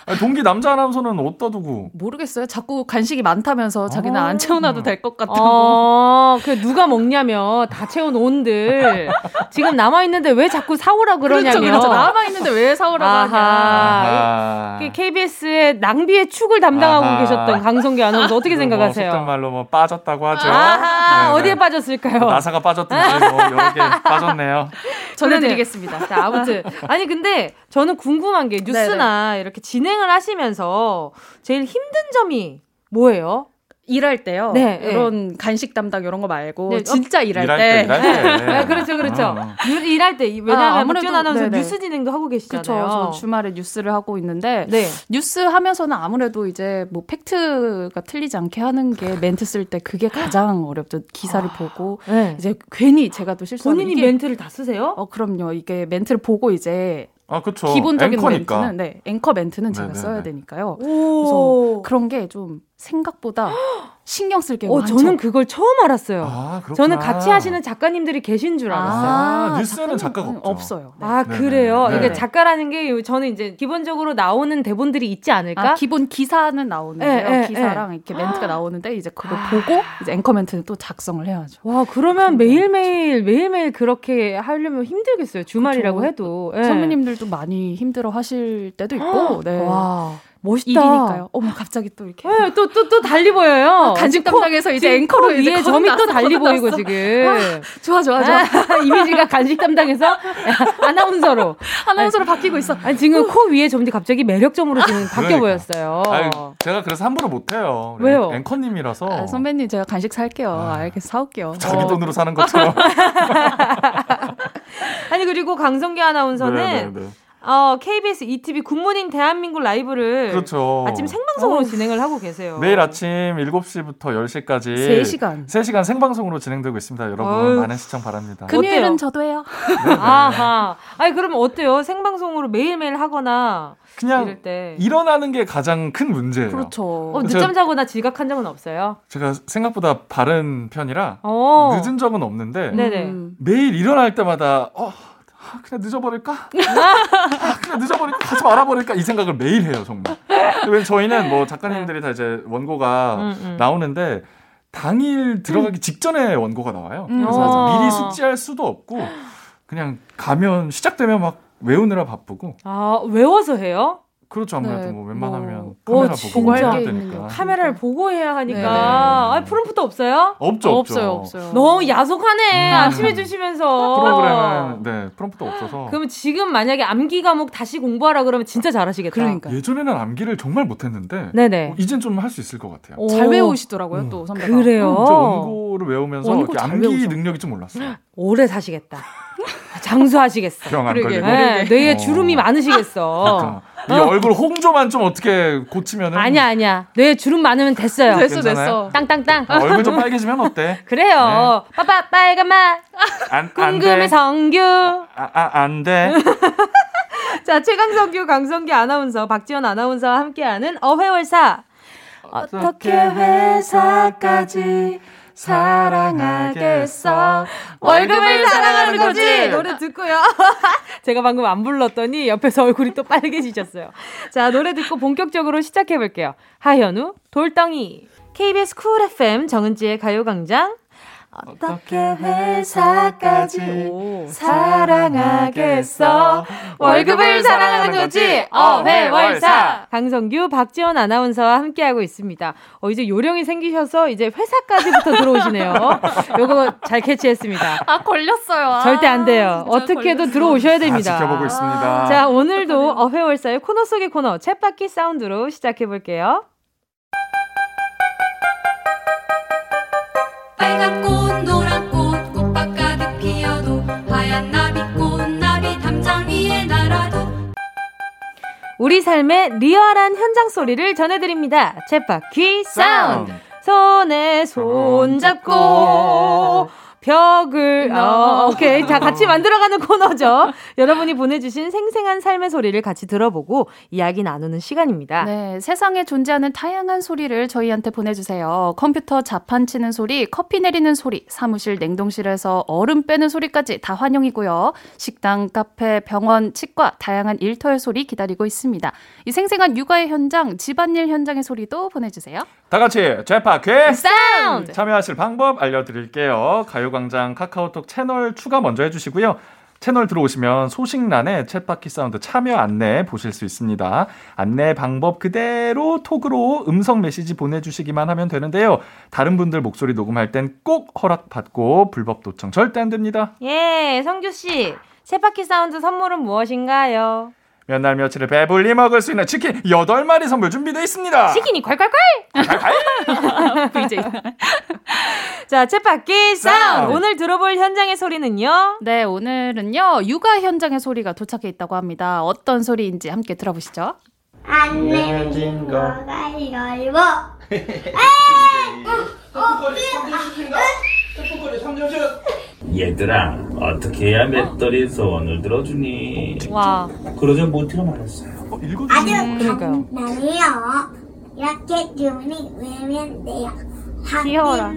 아. 동기 남자 아나운서는 어디다 두고? 모르겠어요. 자꾸 간식이 많다면서 자기는 아. 안 채워놔도 될 것 같다고. 어, 그 누가 먹냐며 다 채워놓은들 지금 남아 있는데 왜 자꾸 사오라 그러냐며. 그렇죠, 그렇죠. 남아 있는데 왜 사오라고 하냐. 아하. 아. KBS의 낭비의 축을 담당하고 아하. 계셨던 강성규 아나운서 어떻게 뭐 생각하세요? 속된 말로 뭐 빠졌다고 하죠. 아하, 네네. 어디에 빠졌을까요? 뭐 나사가 빠졌든지 뭐 여러 개 빠졌네요. 전해드리겠습니다. 자, 아무튼. 아니, 근데 저는 궁금한 게 뉴스나 이렇게 진행 을 하시면서 제일 힘든 점이 뭐예요? 일할 때요. 네, 이런 간식 담당 이런 거 말고 네, 진짜 일할, 일할 때. 때, 일할 때. 네, 그렇죠, 그렇죠. 어. 뉴- 일할 때, 왜냐하면 아, 아무래도- 박지원 아나운서. 뉴스 진행도 하고 그렇죠. 계시잖아요. 저 주말에 뉴스를 하고 있는데 네. 뉴스 하면서는 아무래도 이제 뭐 팩트가 틀리지 않게 하는 게 멘트 쓸 때 그게 가장 어렵죠. 기사를 보고 네. 이제 괜히 제가 또 실수하면 본인이 이게 멘트를 다 쓰세요? 어 그럼요. 이게 멘트를 보고 이제 아, 그렇죠. 기본적인 앵커니까. 멘트는 네 앵커 멘트는 제가 네네네. 써야 되니까요. 오. 그런 게 좀 생각보다 신경 쓸게 어, 많죠. 저는 그걸 처음 알았어요. 아, 그렇구나. 저는 같이 하시는 작가님들이 계신 줄 알았어요. 아, 뉴스에는 작가가 없죠. 없어요. 네. 아. 그래요? 네네. 이게 작가라는 게 저는 이제 기본적으로 나오는 대본들이 있지 않을까? 아, 기본 기사는 나오는데요. 예, 예, 기사랑 이렇게 멘트가 나오는데 이제 그걸 보고 이제 앵커 멘트는 또 작성을 해야죠. 와, 그러면 매일 매일, 매일 매일 그렇게 하려면 힘들겠어요. 주말이라고 그쵸. 해도. 예. 선배님들도 많이 힘들어 하실 때도 있고, 네. 와, 멋있다. 일이니까요. 어머, 갑자기 또 이렇게. 네, 또, 또, 또 달리 보여요. 간식 지금 코- 담당에서 이제 앵커로 위에 점이 또 달리 보이고 거듭났어. 지금. 좋아, 좋아, 좋아. 아, 이미지가 간식 담당에서 아나운서로. 아나운서로 바뀌고 있어. 아니, 지금 코 위에 점이 갑자기 매력점으로 지금 바뀌어 그러니까. 보였어요. 아니, 제가 그래서 함부로 못해요. 왜요? 앵커님이라서. 아, 선배님, 제가 간식 살게요. 알겠어, 사올게요. 자기 어. 돈으로 사는 것처럼. 아니, 그리고 강성기 아나운서는 네, 네, 네. 어, KBS ETV 굿모닝 대한민국 라이브를 그렇죠. 아침 생방송으로 진행을 하고 계세요. 매일 아침 7시부터 10시까지 3시간. 3시간 생방송으로 진행되고 있습니다. 여러분. 많은 시청 바랍니다. 금요일은 어때요? 저도 해요. 아하. 아니, 그러면 어때요? 생방송으로 매일매일 하거나 그냥 이럴 때. 일어나는 게 가장 큰 문제예요. 그렇죠. 어, 늦잠 자거나 지각한 적은 없어요? 제가 생각보다 바른 편이라 어. 늦은 적은 없는데 네네. 음. 매일 일어날 때마다 어, 아, 그냥 늦어버릴까? 아, 그냥 늦어버릴까? 하지 말아버릴까? 이 생각을 매일 해요, 정말. 왜 저희는 뭐 작가님들이 다 이제 원고가 음, 음. 나오는데 당일 들어가기 직전에 원고가 나와요. 음. 그래서 어. 미리 숙지할 수도 없고 그냥 가면 시작되면 막 외우느라 바쁘고 아, 외워서 해요? 그렇죠 아무래도 네, 뭐 웬만하면 뭐, 카메라 오, 보고 진짜. 해야 되니까 할게 카메라를 보고 해야 하니까. 네. 아, 프롬프트 없어요? 없죠 없죠 없어요, 없어요. 너무 야속하네. 아침에 주시면서. 프로그램은 네 프롬프트 없어서 그러면 지금 만약에 암기 과목 다시 공부하라 그러면 진짜 잘하시겠다. 그러니까. 예전에는 암기를 정말 못했는데 네네. 어, 이젠 좀 할 수 있을 것 같아요. 오, 잘 외우시더라고요, 음. 또 선배가. 그래요? 저 원고를 외우면서 원고 암기 외우셔. 능력이 좀 올랐어요. 오래 사시겠다. 장수하시겠어. 병안 그러게. 걸리고. 네, 뇌에 어. 주름이 많으시겠어. 이 얼굴 홍조만 좀 어떻게 고치면은 아니야, 아니야. 뇌에 주름 많으면 됐어요. 됐어? 됐어. 땅땅땅. 아, 얼굴 좀 빨개지면 어때? 그래요. 빠빠 빨간 맛. 안, 안 궁금해 돼. 성규. 아, 아, 안 돼. 자, 최강성규, 강성기 아나운서, 박지원 아나운서와 함께하는 어회월사. 어떻게 회사까지 사랑하겠어? 월급을 사랑하는 거지! 노래 듣고요. 제가 방금 안 불렀더니 옆에서 얼굴이 또 빨개지셨어요. 자, 노래 듣고 본격적으로 시작해볼게요. 하현우, 돌덩이. KBS 쿨 FM 정은지의 가요광장. 어떻게 회사까지 사랑하겠어? 월급을 사랑하는 거지. 어회월사. 강성규, 박지원 아나운서와 함께하고 있습니다. 어, 이제 요령이 생기셔서 이제 회사까지부터 들어오시네요. 요거 잘 캐치했습니다. 아, 걸렸어요. 아, 절대 안 돼요. 어떻게도 걸렸어. 들어오셔야 다 됩니다. 지켜보고 있습니다. 자, 오늘도 어회월사의 코너 속의 코너, 챗바퀴 사운드로 시작해 볼게요. 빨간 꽃 우리 삶의 리얼한 현장 소리를 전해드립니다. 챗바퀴 사운드. 손에 손 잡고 벽을 어, 오케이 자 같이 만들어가는 코너죠. 여러분이 보내주신 생생한 삶의 소리를 같이 들어보고 이야기 나누는 시간입니다. 네, 세상에 존재하는 다양한 소리를 저희한테 보내주세요. 컴퓨터 자판 치는 소리, 커피 내리는 소리, 사무실 냉동실에서 얼음 빼는 소리까지 다 환영이고요. 식당, 카페, 병원, 치과 다양한 일터의 소리 기다리고 있습니다. 이 생생한 육아의 현장, 집안일 현장의 소리도 보내주세요. 다 같이 챗바퀴 사운드 참여하실 방법 알려드릴게요. 가요광장 카카오톡 채널 추가 먼저 해주시고요. 채널 들어오시면 소식란에 챗바퀴 사운드 참여 안내 보실 수 있습니다. 안내 방법 그대로 톡으로 음성 메시지 보내주시기만 하면 되는데요. 다른 분들 목소리 녹음할 땐 꼭 허락받고 불법 도청 절대 안 됩니다. 예 성규 씨 챗바퀴 사운드 선물은 무엇인가요? 몇 날 며칠을 배불리 먹을 수 있는 치킨 8마리 선물 준비되어 있습니다. 치킨이 콸콸콸 VJ. 자 챗바퀴 사운드. 오늘 들어볼 현장의 소리는요. 네, 오늘은요, 육아 현장의 소리가 도착해 있다고 합니다. 어떤 소리인지 함께 들어보시죠. 안 내면 거가 열고 얘들아 어떻게 해야 맷돌이 소원을 들어주니 와 그러자 모티가 말했어요 어. 아주 그러니까요. 간단해요. 이렇게 주문이 외면 돼요. 귀여워라.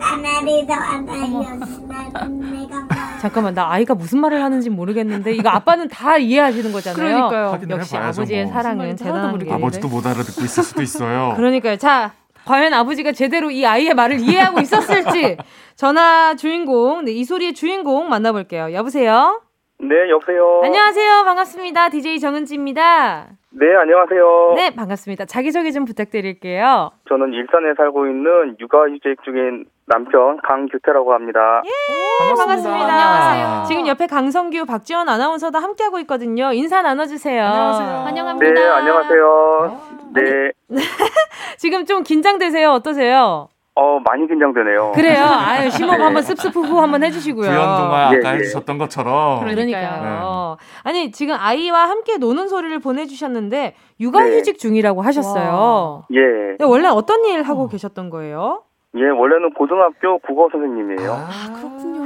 하나리도 잠깐만 나 아이가 무슨 말을 하는지 모르겠는데 이거 아빠는 다 이해하시는 거잖아요. 그러니까요. 확인을 역시 해봐야죠, 아버지의 뭐. 사랑은 무슨 말인지 하나도 대단한 모르겠는데. 게. 아버지도 못 알아듣고 있을 수도 있어요. 그러니까요. 자, 과연 아버지가 제대로 이 아이의 말을 이해하고 있었을지 전화 주인공, 네, 이 소리의 주인공 만나볼게요. 여보세요. 네, 여보세요. 안녕하세요. 반갑습니다. DJ 정은지입니다. 네, 안녕하세요. 네, 반갑습니다. 자기소개 좀 부탁드릴게요. 저는 일산에 살고 있는 육아휴직 중인 남편 강규태라고 합니다. 네, 반갑습니다. 안녕하세요. 지금 옆에 강성규, 박지원 아나운서도 함께하고 있거든요. 인사 나눠주세요. 안녕하세요. 환영합니다. 네, 안녕하세요. 네, 지금 좀 긴장되세요? 어떠세요? 어, 많이 긴장되네요. 그래요. 아유, 심호흡 한번 습습후후 한번 해주시고요. 구연 동화 예, 아까 예. 해주셨던 것처럼 그러니까요. 아니 지금 아이와 함께 노는 소리를 보내주셨는데 육아휴직 중이라고 하셨어요. 예. 근데 원래 어떤 일 하고 계셨던 거예요? 예, 원래는 고등학교 국어 선생님이에요. 아, 그렇군요.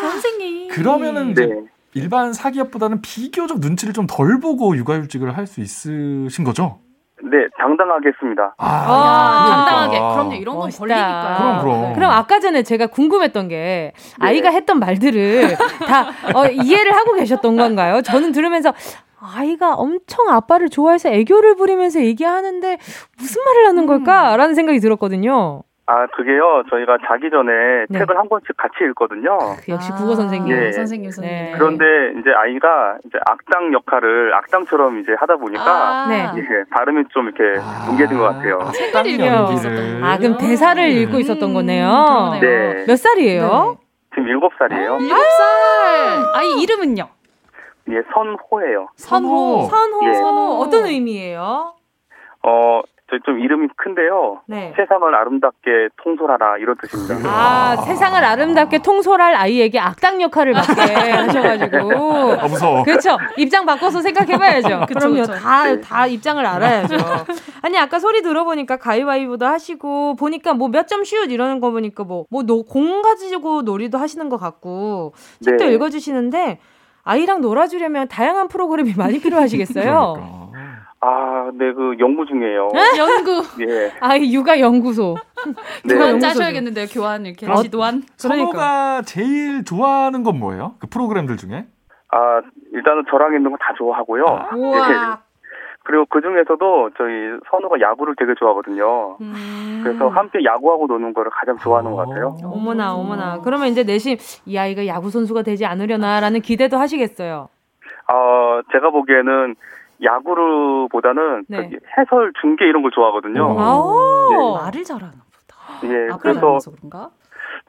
선생님. 그러면은 이제 네. 일반 사기업보다는 비교적 눈치를 좀 덜 보고 육아휴직을 할 수 있으신 거죠? 네, 당당하게 했습니다. 아, 아, 당당하게. 그러니까. 그럼요, 이런 건 멋있다. 걸리니까요. 그럼, 그럼. 그럼 아까 전에 제가 궁금했던 게 아이가 했던 말들을 다 어, 이해를 하고 계셨던 건가요? 저는 들으면서 아이가 엄청 아빠를 좋아해서 애교를 부리면서 얘기하는데 무슨 말을 하는 걸까라는 생각이 들었거든요. 아, 그게요, 저희가 자기 전에 네. 책을 한 권씩 같이 읽거든요. 역시 아, 국어 선생님. 예. 선생님, 선생님. 네. 그런데 이제 아이가 이제 악당 역할을 악당처럼 이제 하다 보니까 아, 네. 예, 발음이 좀 이렇게 뭉개진 것 같아요. 악당 읽고 연기를. 아, 그럼 대사를 읽고 있었던 거네요. 그러네요. 네. 몇 살이에요? 지금 일곱 살이에요. 일곱 살. 아이 이름은요? 예, 선호예요. 선호. 선호. 예. 선호. 어떤 의미예요? 어, 저 좀 이름이 큰데요. 네. 세상을 아름답게 통솔하라 이런 뜻입니다. 아, 세상을 아름답게 통솔할 아이에게 악당 역할을 맡게 하셔가지고. 아, 무서워. 그렇죠. 입장 바꿔서 생각해봐야죠. 그쵸, 그럼요. 그쵸. 다, 다 입장을 알아야죠. 아니, 아까 소리 들어보니까 가위바위보도 하시고, 보니까 뭐 몇 점 슛 이러는 거 보니까 뭐, 뭐, 노, 공 가지고 놀이도 하시는 것 같고, 책도 네. 읽어주시는데, 아이랑 놀아주려면 다양한 프로그램이 많이 필요하시겠어요? 그러니까. 아, 네, 그 연구 중이에요. 연구. 예. 아이 육아 연구소. 네. 교환. 짜셔야겠는데요, 교환 이렇게. 어, 지도안. 선호가 제일 좋아하는 건 뭐예요? 그 프로그램들 중에? 아, 일단은 저랑 있는 거 다 좋아하고요. 우와. 그리고 그 중에서도 저희 선우가 야구를 되게 좋아하거든요. 음. 그래서 함께 야구하고 노는 거를 가장 좋아하는 것 같아요. 어머나, 어머나. 그러면 이제 내심, 이 아이가 야구 선수가 되지 않으려나라는 기대도 하시겠어요. 어, 제가 보기에는 야구르보다는 네. 해설 중계 이런 걸 좋아하거든요. 어. 아오. 말을 잘하나 보다. 예, 아, 그래서 그래서 그런가?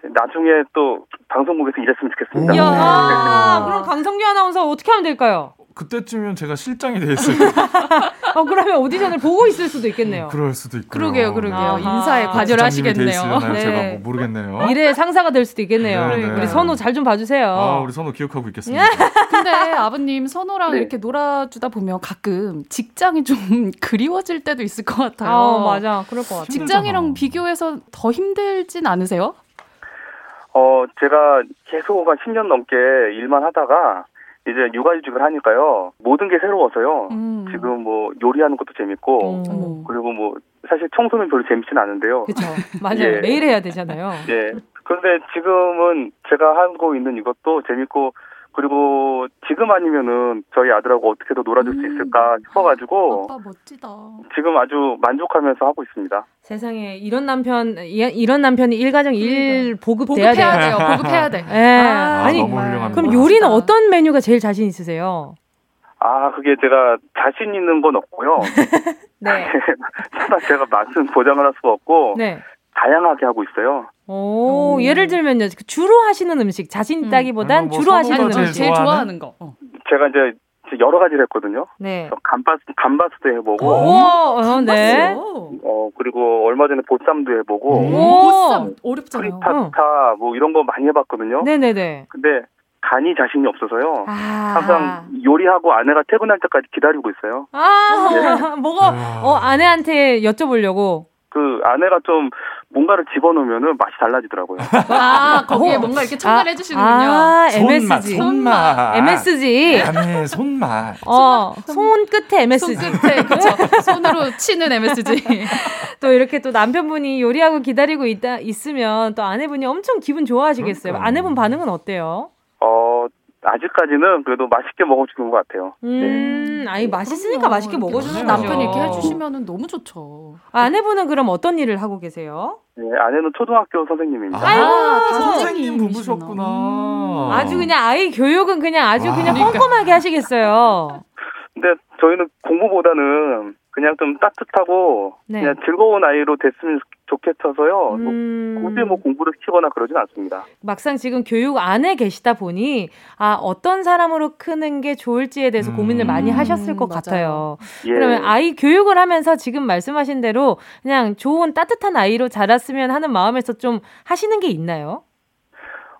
나중에 또 방송국에서 일했으면 좋겠습니다. 이야, 아. 그럼 강성규 아나운서 어떻게 하면 될까요? 그때쯤이면 제가 실장이 돼 있을 때 어, 그러면 오디션을 보고 있을 수도 있겠네요. 그럴 수도 있고. 그러게요, 그러게요. 아하. 인사에 과절 하시겠네요. 네. 제가 뭐 모르겠네요. 미래의 상사가 될 수도 있겠네요. 네, 네. 우리 선호 잘 좀 봐주세요. 아, 우리 선호 기억하고 있겠습니다. 근데 아버님 선호랑 네. 이렇게 놀아주다 보면 가끔 직장이 좀 그리워질 때도 있을 것 같아요. 아, 맞아. 그럴 것 같아. 직장이랑. 비교해서 더 힘들진 않으세요? 어, 제가 계속 한 10년 넘게 일만 하다가 이제 육아휴직을 하니까요. 모든 게 새로워서요. 음. 지금 뭐 요리하는 것도 재밌고 어. 그리고 뭐 사실 청소는 별로 재밌진 않은데요. 그쵸. 맞아요. 예. 매일 해야 되잖아요. 예. 그런데 지금은 제가 하고 있는 이것도 재밌고 그리고 지금 아니면은 저희 아들하고 어떻게 더 놀아줄 수 있을까 싶어가지고 아빠 멋지다. 지금 아주 만족하면서 하고 있습니다. 세상에 이런 남편 이- 이런 남편이 일가정 일 보급 돼야 보급해야 돼요. 돼요. 보급해야 돼. 예. 아, 아니. 그럼 요리는 어떤 메뉴가 제일 자신 있으세요? 아, 그게 제가 자신 있는 건 없고요. 네. 제가 맛은 보장을 할 수가 없고 네. 다양하게 하고 있어요. 오, 예를 들면요. 그 주로 하시는 음식 자신 있다기보단 음, 뭐 주로 하시는 음식. 제일 제일 좋아하는? 거. 어. 제가 이제 여러 가지를 했거든요. 네. 감바스 감바스도 해보고, 오, 어, 네. 어 그리고 얼마 전에 보쌈도 해보고, 오. 보쌈 어렵잖아요. 프리파스타 뭐 이런 거 많이 해봤거든요. 네네네. 근데 간이 자신이 없어서요. 아. 항상 요리하고 아내가 퇴근할 때까지 기다리고 있어요. 아, 뭐가 음. 어 아내한테 여쭤보려고. 그 아내가 좀 뭔가를 집어넣으면은 맛이 달라지더라고요. 아, 거기에 뭔가 이렇게 첨가를 해주시는군요. 아, 손맛, MSG. 손맛. MSG. 아내 손맛. 어, 손 끝에 MSG. 손끝에 그쵸. 손으로 치는 MSG. 또 이렇게 또 남편분이 요리하고 기다리고 있다 있으면 또 아내분이 엄청 기분 좋아하시겠어요. 그러니까요. 아내분 반응은 어때요? 어 아직까지는 그래도 맛있게 먹어주는 것 같아요. 음, 아니 맛있으니까 그럼요. 맛있게 이렇게 먹어주는 남편이. 이렇게 해주시면 너무 좋죠. 아, 아내분은 그럼 어떤 일을 하고 계세요? 네, 아내는 초등학교 선생님입니다. 아이고, 아, 다 선생님. 부부셨구나. 아주 그냥 아이 교육은 그냥 아주 와. 그냥 그러니까. 꼼꼼하게 하시겠어요. 근데 저희는 공부보다는 그냥 좀 따뜻하고 네. 그냥 즐거운 아이로 됐으면 좋겠어서요. 뭐 음, 굳이 뭐 공부를 시키거나 그러진 않습니다. 막상 지금 교육 안에 계시다 보니 아 어떤 사람으로 크는 게 좋을지에 대해서 음. 고민을 많이 하셨을 것 맞아요. 같아요. 예. 그러면 아이 교육을 하면서 지금 말씀하신 대로 그냥 좋은 따뜻한 아이로 자랐으면 하는 마음에서 좀 하시는 게 있나요?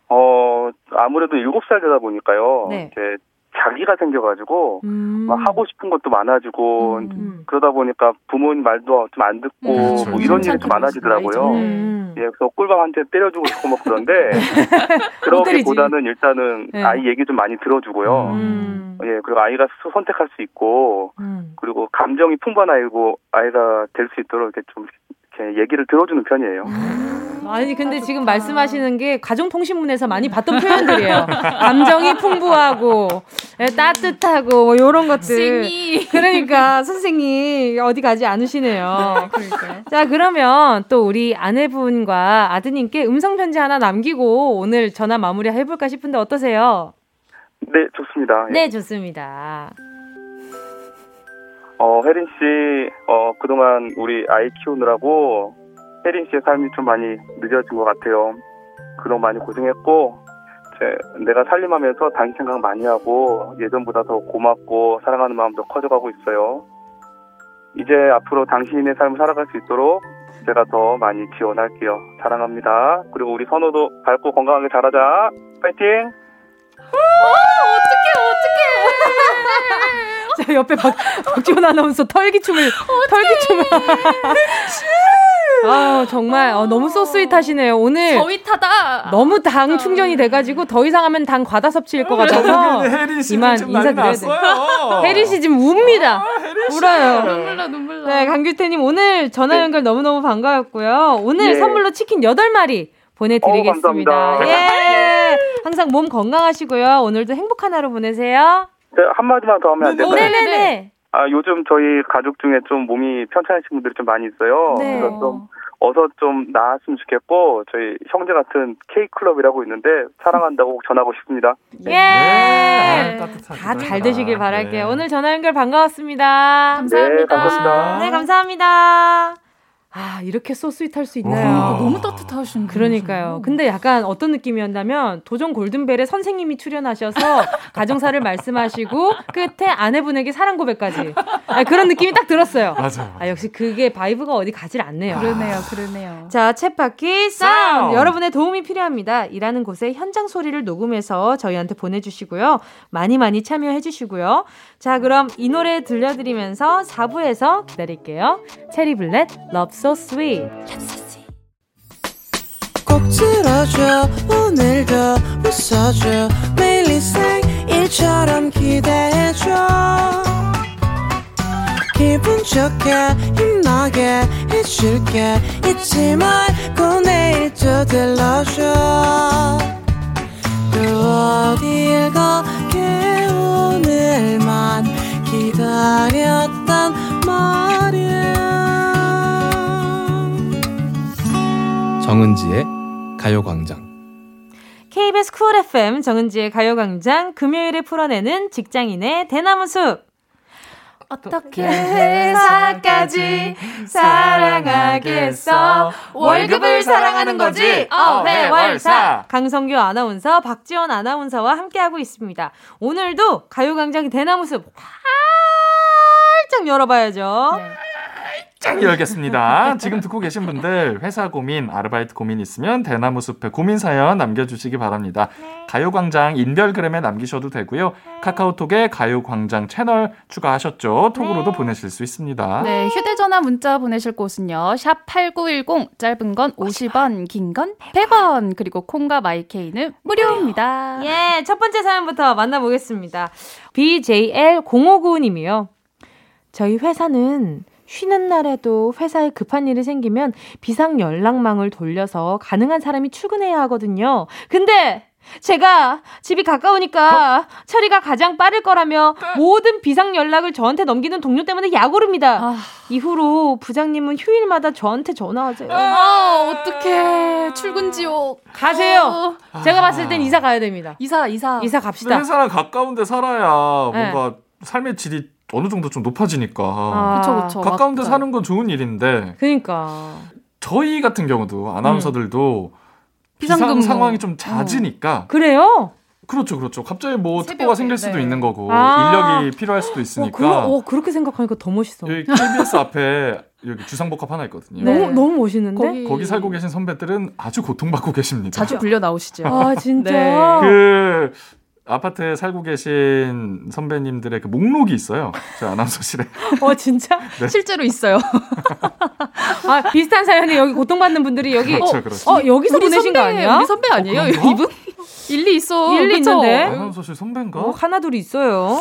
어 아무래도 일곱 살 되다 보니까요. 네. 이제 자기가 생겨가지고 음. 막 하고 싶은 것도 많아지고 음. 그러다 보니까 부모님 말도 좀 안 듣고 음, 그렇죠. 뭐 이런 일이 좀 많아지더라고요. 네. 음. 예, 그래서 꿀밤한테 때려주고 싶고 막 그런데 그러기보다는 일단은 네. 아이 얘기 좀 많이 들어주고요. 음. 예, 그리고 아이가 스- 선택할 수 있고 음. 그리고 감정이 풍부한 아이고 아이가 될 수 있도록 이렇게 좀 이렇게 얘기를 들어주는 편이에요. 아니 근데 지금 말씀하시는 게 가정통신문에서 많이 봤던 표현들이에요. 감정이 풍부하고 예, 따뜻하고 뭐 이런 것들. 선생님. 그러니까 선생님 어디 가지 않으시네요. 그러니까요. 자 그러면 또 우리 아내분과 아드님께 음성 편지 하나 남기고 오늘 전화 마무리 해볼까 싶은데 어떠세요? 네, 좋습니다. 예. 네 좋습니다. 어, 혜린 씨, 어, 그동안 우리 아이 키우느라고 혜린 씨의 삶이 좀 많이 늦어진 것 같아요. 그동안 많이 고생했고, 제, 내가 살림하면서 당신 생각 많이 하고, 예전보다 더 고맙고, 사랑하는 마음도 커져가고 있어요. 이제 앞으로 당신의 삶을 살아갈 수 있도록 제가 더 많이 지원할게요. 사랑합니다. 그리고 우리 선호도 밝고 건강하게 자라자. 파이팅! 자 옆에 박, 박지원 아나운서 털기춤을 털기춤을. 아 정말 어, 너무 소스윗하시네요. 오늘 저윗하다. 너무 당 충전이 돼가지고 더 이상 하면 당 과다 섭취일 것 같아서 이만 인사드려야 돼요. 혜린 씨 지금 웁니다. 울어요. 눈물 나 눈물 나. 네, 강규태님 오늘 전화 연결 너무 너무 반가웠고요. 오늘 예. 선물로 치킨 8 마리 보내드리겠습니다. 어, 감사합니다. 예. 항상 몸 건강하시고요. 오늘도 행복한 하루 보내세요. 네, 한마디만 더 하면 안 될까요? 네네네. 아, 요즘 저희 가족 중에 좀 몸이 편찮으신 분들이 좀 많이 있어요. 네. 그래서 좀 어서 좀 나았으면 좋겠고 저희 형제 같은 K클럽이라고 있는데 사랑한다고 꼭 전하고 싶습니다. 예. 네. 따뜻하시다. 다잘 되시길 바랄게요. 네. 오늘 전화 연결 반가웠습니다. 감사합니다. 네, 감사합니다. 네, 감사합니다. 아, 이렇게 소스윗할 수 있나요? 와. 너무 따뜻하신 그러니까요. 근데 약간 어떤 느낌이었냐면 도전 골든벨에 선생님이 출연하셔서 가정사를 말씀하시고 끝에 아내분에게 사랑 고백까지 아, 그런 느낌이 딱 들었어요. 맞아요. 아 역시 그게 vibe가 어디 가질 않네요. 그러네요, 그러네요. 자, 챗바퀴. 사운드. 여러분의 도움이 필요합니다. 일하는 곳에 현장 소리를 녹음해서 저희한테 보내주시고요. 많이 많이 참여해주시고요. 자, 그럼 이 노래 들려드리면서 4부에서 기다릴게요. 체리블렛, Love So Sweet. 꼭꼭 들어줘 오늘도 웃어줘. 매일 생일처럼 기대해줘. 기분 좋게 힘나게 해줄게. 잊지 말고 내일 또 들러줘. 또 어딜 가게 오늘만 기다렸단 말 정은지의 가요광장 KBS 쿨 FM 정은지의 가요광장 금요일에 풀어내는 직장인의 대나무 숲. 어떻게 회사까지 사랑하겠어 월급을 사랑하는 거지 어회월사 강성규 아나운서 박지원 아나운서와 함께하고 있습니다. 오늘도 가요광장 대나무 숲 활짝 열어봐야죠. 쫙 열겠습니다. 지금 듣고 계신 분들 회사 고민, 아르바이트 고민 있으면 대나무 숲에 고민 사연 남겨주시기 바랍니다. 가요광장 인별그램에 남기셔도 되고요. 카카오톡에 가요광장 채널 추가하셨죠? 톡으로도 보내실 수 있습니다. 네, 휴대전화 문자 보내실 곳은요. 샵 8910, 짧은 건 50원, 긴 건 100원, 그리고 콩과 마이케이는 무료입니다. 예, 첫 번째 사연부터 만나보겠습니다. BJL0599님이요. 저희 회사는 쉬는 날에도 회사에 급한 일이 생기면 비상 연락망을 돌려서 가능한 사람이 출근해야 하거든요. 근데 제가 집이 가까우니까 처리가 가장 빠를 거라며 모든 비상 연락을 저한테 넘기는 동료 때문에 약오릅니다. 이후로 부장님은 휴일마다 저한테 전화하세요. 아, 어떡해. 출근 지옥. 가세요. 제가 봤을 땐 이사 가야 됩니다. 이사, 이사. 이사 갑시다. 회사랑 가까운데 살아야 네. 뭔가 삶의 질이 어느 정도 좀 높아지니까. 아, 그쵸, 그쵸. 가까운 데 맞다. 사는 건 좋은 일인데 그니까. 저희 같은 경우도 아나운서들도 음. 비상 비상근무. 상황이 좀 잦으니까 그래요? 그렇죠, 그렇죠. 갑자기 뭐 특보가 생길 수도 네. 있는 거고 아. 인력이 필요할 수도 있으니까. 그러, 어, 그렇게 생각하니까 더 멋있어. 여기 KBS 앞에 여기 주상복합 하나 있거든요. 너무 너무 멋있는데? 거기 살고 계신 선배들은 아주 고통받고 계십니다. 자주 불려 나오시죠. 아 진짜. 네. 그 아파트에 살고 계신 선배님들의 그 목록이 있어요. 저 아나운서실에. 어 진짜? 네. 실제로 있어요. 아 비슷한 사연이 여기 고통받는 분들이 여기 그렇죠, 어, 그렇죠. 어 여기서 보내신 거 선배, 아니야? 우리 선배 아니에요? 어? 이분? 일리 있어. 일리 그쵸? 있는데? 아나운서실 선배인가? 어, 하나 둘 있어요.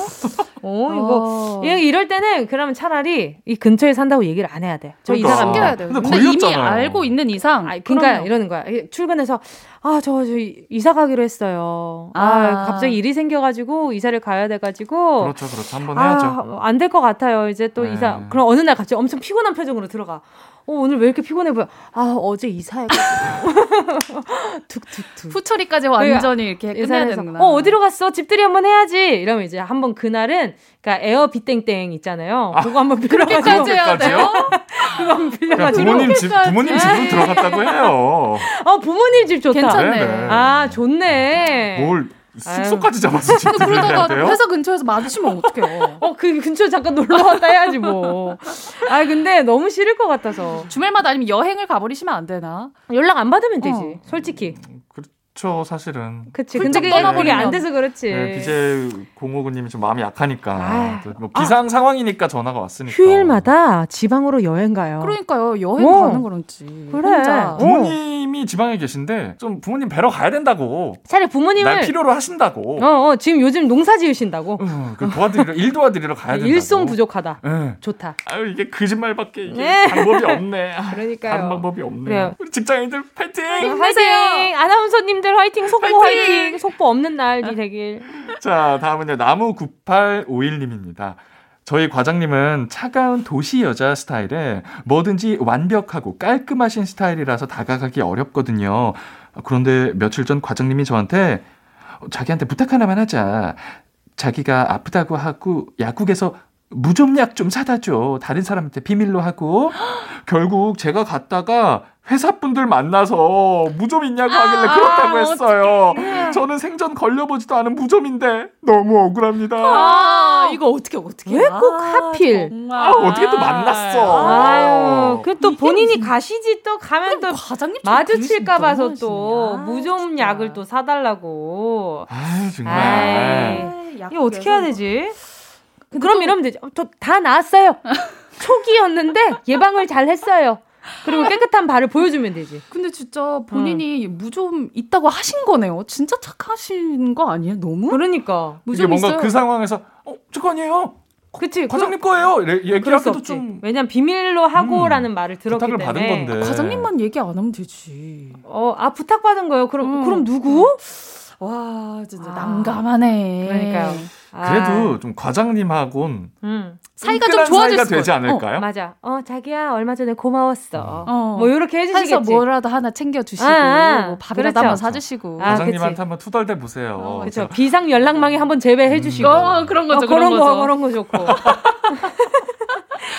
어 이거 어. 이- 이럴 때는 그러면 차라리 이 근처에 산다고 얘기를 안 해야 돼. 저 그러니까. 이사 갑니다. 숨겨야 돼요. 근데 근데, 이미 걸렸잖아요. 알고 있는 이상. 아, 그러니까 그럼요. 이러는 거야. 출근해서 아 저 저 이사 가기로 했어요. 아, 아. 갑자기 일이 생겨 가지고 이사를 가야 돼 가지고 그렇죠, 그렇죠. 한번 해야죠. 아, 안될 것 같아요. 이제 또 네. 이사. 그럼 어느 날 갑자기 엄청 피곤한 표정으로 들어가. 어, 오늘 왜 이렇게 피곤해 보여? 아, 어제 이사해가지고. 툭툭툭. 후처리까지 완전히 이렇게 끝내야 되는구나. 어, 어디로 갔어? 집들이 한번 해야지. 이러면 이제 한번 그날은, 그니까 에어 빗땡땡 있잖아요. 그거 한번 빌려가지고. 그렇게까지 해야 돼요? 그거 한번 그냥 빌려가지고. 부모님 집 부모님 집으로 들어갔다고 해요. 어, 부모님 집 좋다. 괜찮네. 네네. 아, 좋네. 뭘 숙소까지 잡아서 그러다가? 회사 근처에서 마주치면 어떡해요. 어, 그 근처 잠깐 놀러 왔다 해야지 뭐. 아, 근데 너무 싫을 것 같아서. 주말마다 아니면 여행을 가버리시면 안 되나? 연락 안 받으면 되지. 어. 솔직히. 그렇죠, 사실은. 그치. 근데 그게, 그게 떠나버리면. 안 돼서 그렇지. 네, BJ 공호구님이 좀 마음이 약하니까 아. 또뭐 비상 상황이니까 전화가 왔으니까. 휴일마다 지방으로 여행 가요. 그러니까요. 여행 어. 가는 거런지. 그래. 혼자. 어. 부모님이 지방에 계신데 좀 부모님 뵈러 가야 된다고. 차라리 날 부모님을 필요로 하신다고. 어, 어, 지금 요즘 농사 지으신다고. 어, 그 도와드리러 일 도와드리러 가야 된다고. 일손 부족하다. 예. 좋다. 아유 이게 거짓말밖에 이게 네. 방법이 없네. 아, 그러니까요. 다른 방법이 없네. 그래요. 우리 직장인들 파이팅! 화이팅! 아나운서님들 화이팅! 속보 화이팅! 화이팅! 속보 없는 날이 되길. 자, 다음은요. 나무 9851님입니다. 저희 과장님은 차가운 도시 여자 스타일에 뭐든지 완벽하고 깔끔하신 스타일이라서 다가가기 어렵거든요. 그런데 며칠 전 과장님이 저한테 자기한테 부탁 하나만 하자. 자기가 아프다고 하고 약국에서 무좀약 좀 사다 줘. 다른 사람한테 비밀로 하고. 결국 제가 갔다가 회사분들 만나서 무좀 있냐고 하길래 아, 그렇다고 했어요. 저는 생전 걸려보지도 않은 무좀인데 너무 억울합니다. 아, 이거 어떻게 어떻게? 왜 꼭 하필? 정말. 아, 어떻게 또 만났어? 아유, 그또 본인이 가시지 또 가면 또 과장님 마주칠까 봐서 또. 아, 무좀 약을 또 사달라고. 아유, 정말. 아이, 이거 어떻게 해야 되지? 그럼 이러면 되지. 어, 저다 나았어요. 초기였는데 예방을 잘 했어요. 그리고 깨끗한 발을 보여주면 되지. 근데 진짜 본인이 무좀 있다고 하신 거네요. 진짜 착하신 거 아니에요? 너무? 그러니까. 이게 무좀 뭔가 있어요. 그 상황에서 어, 저거 아니에요. 그치. 과장님 거예요. 얘기하기도. 좀 왜냐면 비밀로 하고라는 말을 들었기 부탁을 때문에. 받은 건데. 과장님만 얘기 안 하면 되지. 어, 아 부탁 받은 거예요. 그럼 음. 그럼 누구? 와, 진짜 아. 난감하네. 그러니까요. 그래도 좀 과장님하고는 음. 사이가 좀 좋아질 사이가 수 되지 있어요. 않을까요? 맞아. 어, 자기야, 얼마 전에 고마웠어. 어. 뭐, 요렇게 해주시겠지. 뭐라도 하나 챙겨주시고, 아, 아. 뭐 밥이라도 그렇죠. 한번 사주시고. 아, 과장님한테 그치. 한번 투덜대 보세요. 그렇죠. 비상 연락망에 한번 제외해 주시고. 어, 그런 거죠, 어, 그런 그런 거, 거죠. 그런 거 좋고.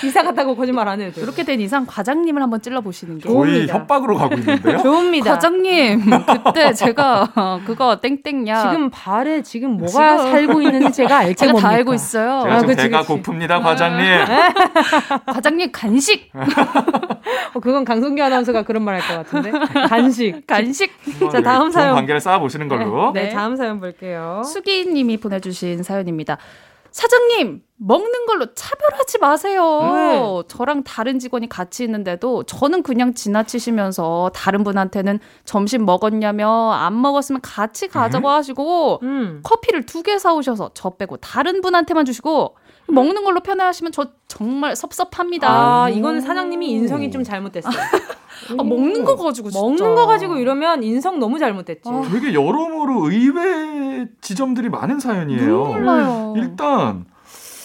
이사 갔다고 거짓말 안 해도 돼. 이렇게 된 이상 과장님을 한번 찔러보시는 게. 거의 좋습니다. 협박으로 가고 있는데요. 좋습니다. 과장님, 그때 제가 어, 그거 땡땡야. 지금 발에 지금 뭐가 지금- 살고 있는지 제가 알게 제가 뭡니까? 다 알고 있어요. 제가 아, 그치, 배가 그치. 고픕니다, 과장님. 과장님 간식, 어, 그건 강성규 아나운서가 그런 말 할 것 같은데. 간식. 간식. 자, 다음 사연. 관계를 쌓아보시는 걸로. 네, 네. 다음 사연 볼게요. 수기님이 보내주신 사연입니다. 사장님, 먹는 걸로 차별하지 마세요. 네. 저랑 다른 직원이 같이 있는데도 저는 그냥 지나치시면서 다른 분한테는 점심 먹었냐며 안 먹었으면 같이 가자고 하시고 음. 커피를 두 개 사오셔서 저 빼고 다른 분한테만 주시고 먹는 걸로 편애하시면 저 정말 섭섭합니다. 아, 이거는 사장님이 인성이 좀 잘못됐어요. 아, 먹는 거 가지고 진짜. 먹는 거 가지고 이러면 인성 너무 잘못됐지. 되게 여러모로 의외 지점들이 많은 사연이에요. 눈물 나요. 일단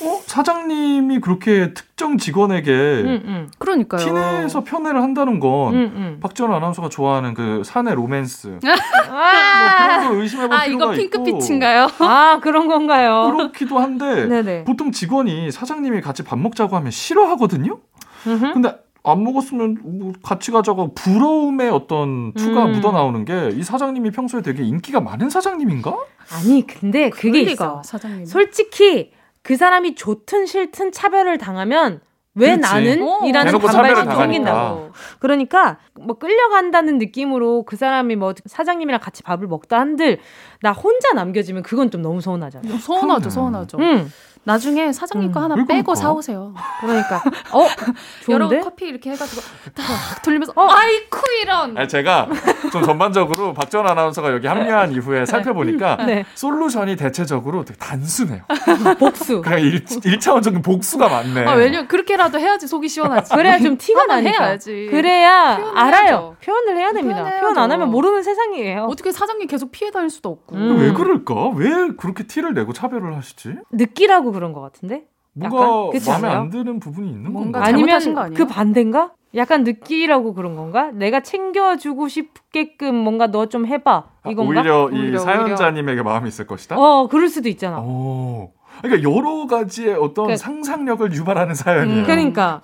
어? 사장님이 그렇게 특정 직원에게 응, 응. 그러니까요. 티내서 편애를 한다는 건 응, 응. 박지원 아나운서가 좋아하는 그 사내 로맨스 뭐 아, 그런 걸 의심해볼 아, 필요가 이거 핑크빛인가요? 아, 그런 건가요? 그렇기도 한데 네네. 보통 직원이 사장님이 같이 밥 먹자고 하면 싫어하거든요. 음흠. 근데 안 먹었으면 뭐 같이 가자고 부러움의 어떤 투가 음. 묻어 나오는 게 이 사장님이 평소에 되게 인기가 많은 사장님인가? 아니, 근데 그게 있어. 사장님. 솔직히 그 사람이 좋든 싫든 차별을 당하면 왜 그렇지. 나는? 어. 이라는 당하니까. 생긴다고. 그러니까 뭐 끌려간다는 느낌으로 그 사람이 뭐 사장님이랑 같이 밥을 먹다 한들 나 혼자 남겨지면 그건 좀 너무 서운하잖아. 서운하죠. 서운하죠. 응. 나중에 사장님 거 하나 왜 빼고? 사오세요. 그러니까 어 여러 좋은데? 커피 이렇게 해가지고 딱 돌리면서 어, 아이쿠 이런. 아니, 제가 좀 전반적으로 박지원 아나운서가 여기 합류한 이후에 살펴보니까 네. 솔루션이 대체적으로 되게 단순해요. 복수. 그냥 일, 일차원적인 복수가 많네. 아 왜냐면 그렇게라도 해야지 속이 시원하지. 그래야 좀 티가 나니까. 해야지. 그래야 알아요. 해야죠. 표현을 해야 됩니다. 표현해야죠. 표현 안 하면 모르는 세상이에요. 어떻게 사장님 계속 피해 다닐 수도 없고. 음. 왜 그럴까? 왜 그렇게 티를 내고 차별을 하시지? 느끼라고 그런 것 같은데? 뭔가 마음에 않아요? 안 드는 부분이 있는 뭔가 건가? 아니면 아니에요? 그 반대인가? 약간 느끼라고 그런 건가? 내가 챙겨주고 싶게끔 뭔가 너 좀 해봐 이건가? 오히려 이 오히려, 사연자님에게 마음이 있을 것이다. 어 그럴 수도 있잖아. 오. 그러니까 여러 가지의 어떤 그- 상상력을 유발하는 사연이에요. 음, 그러니까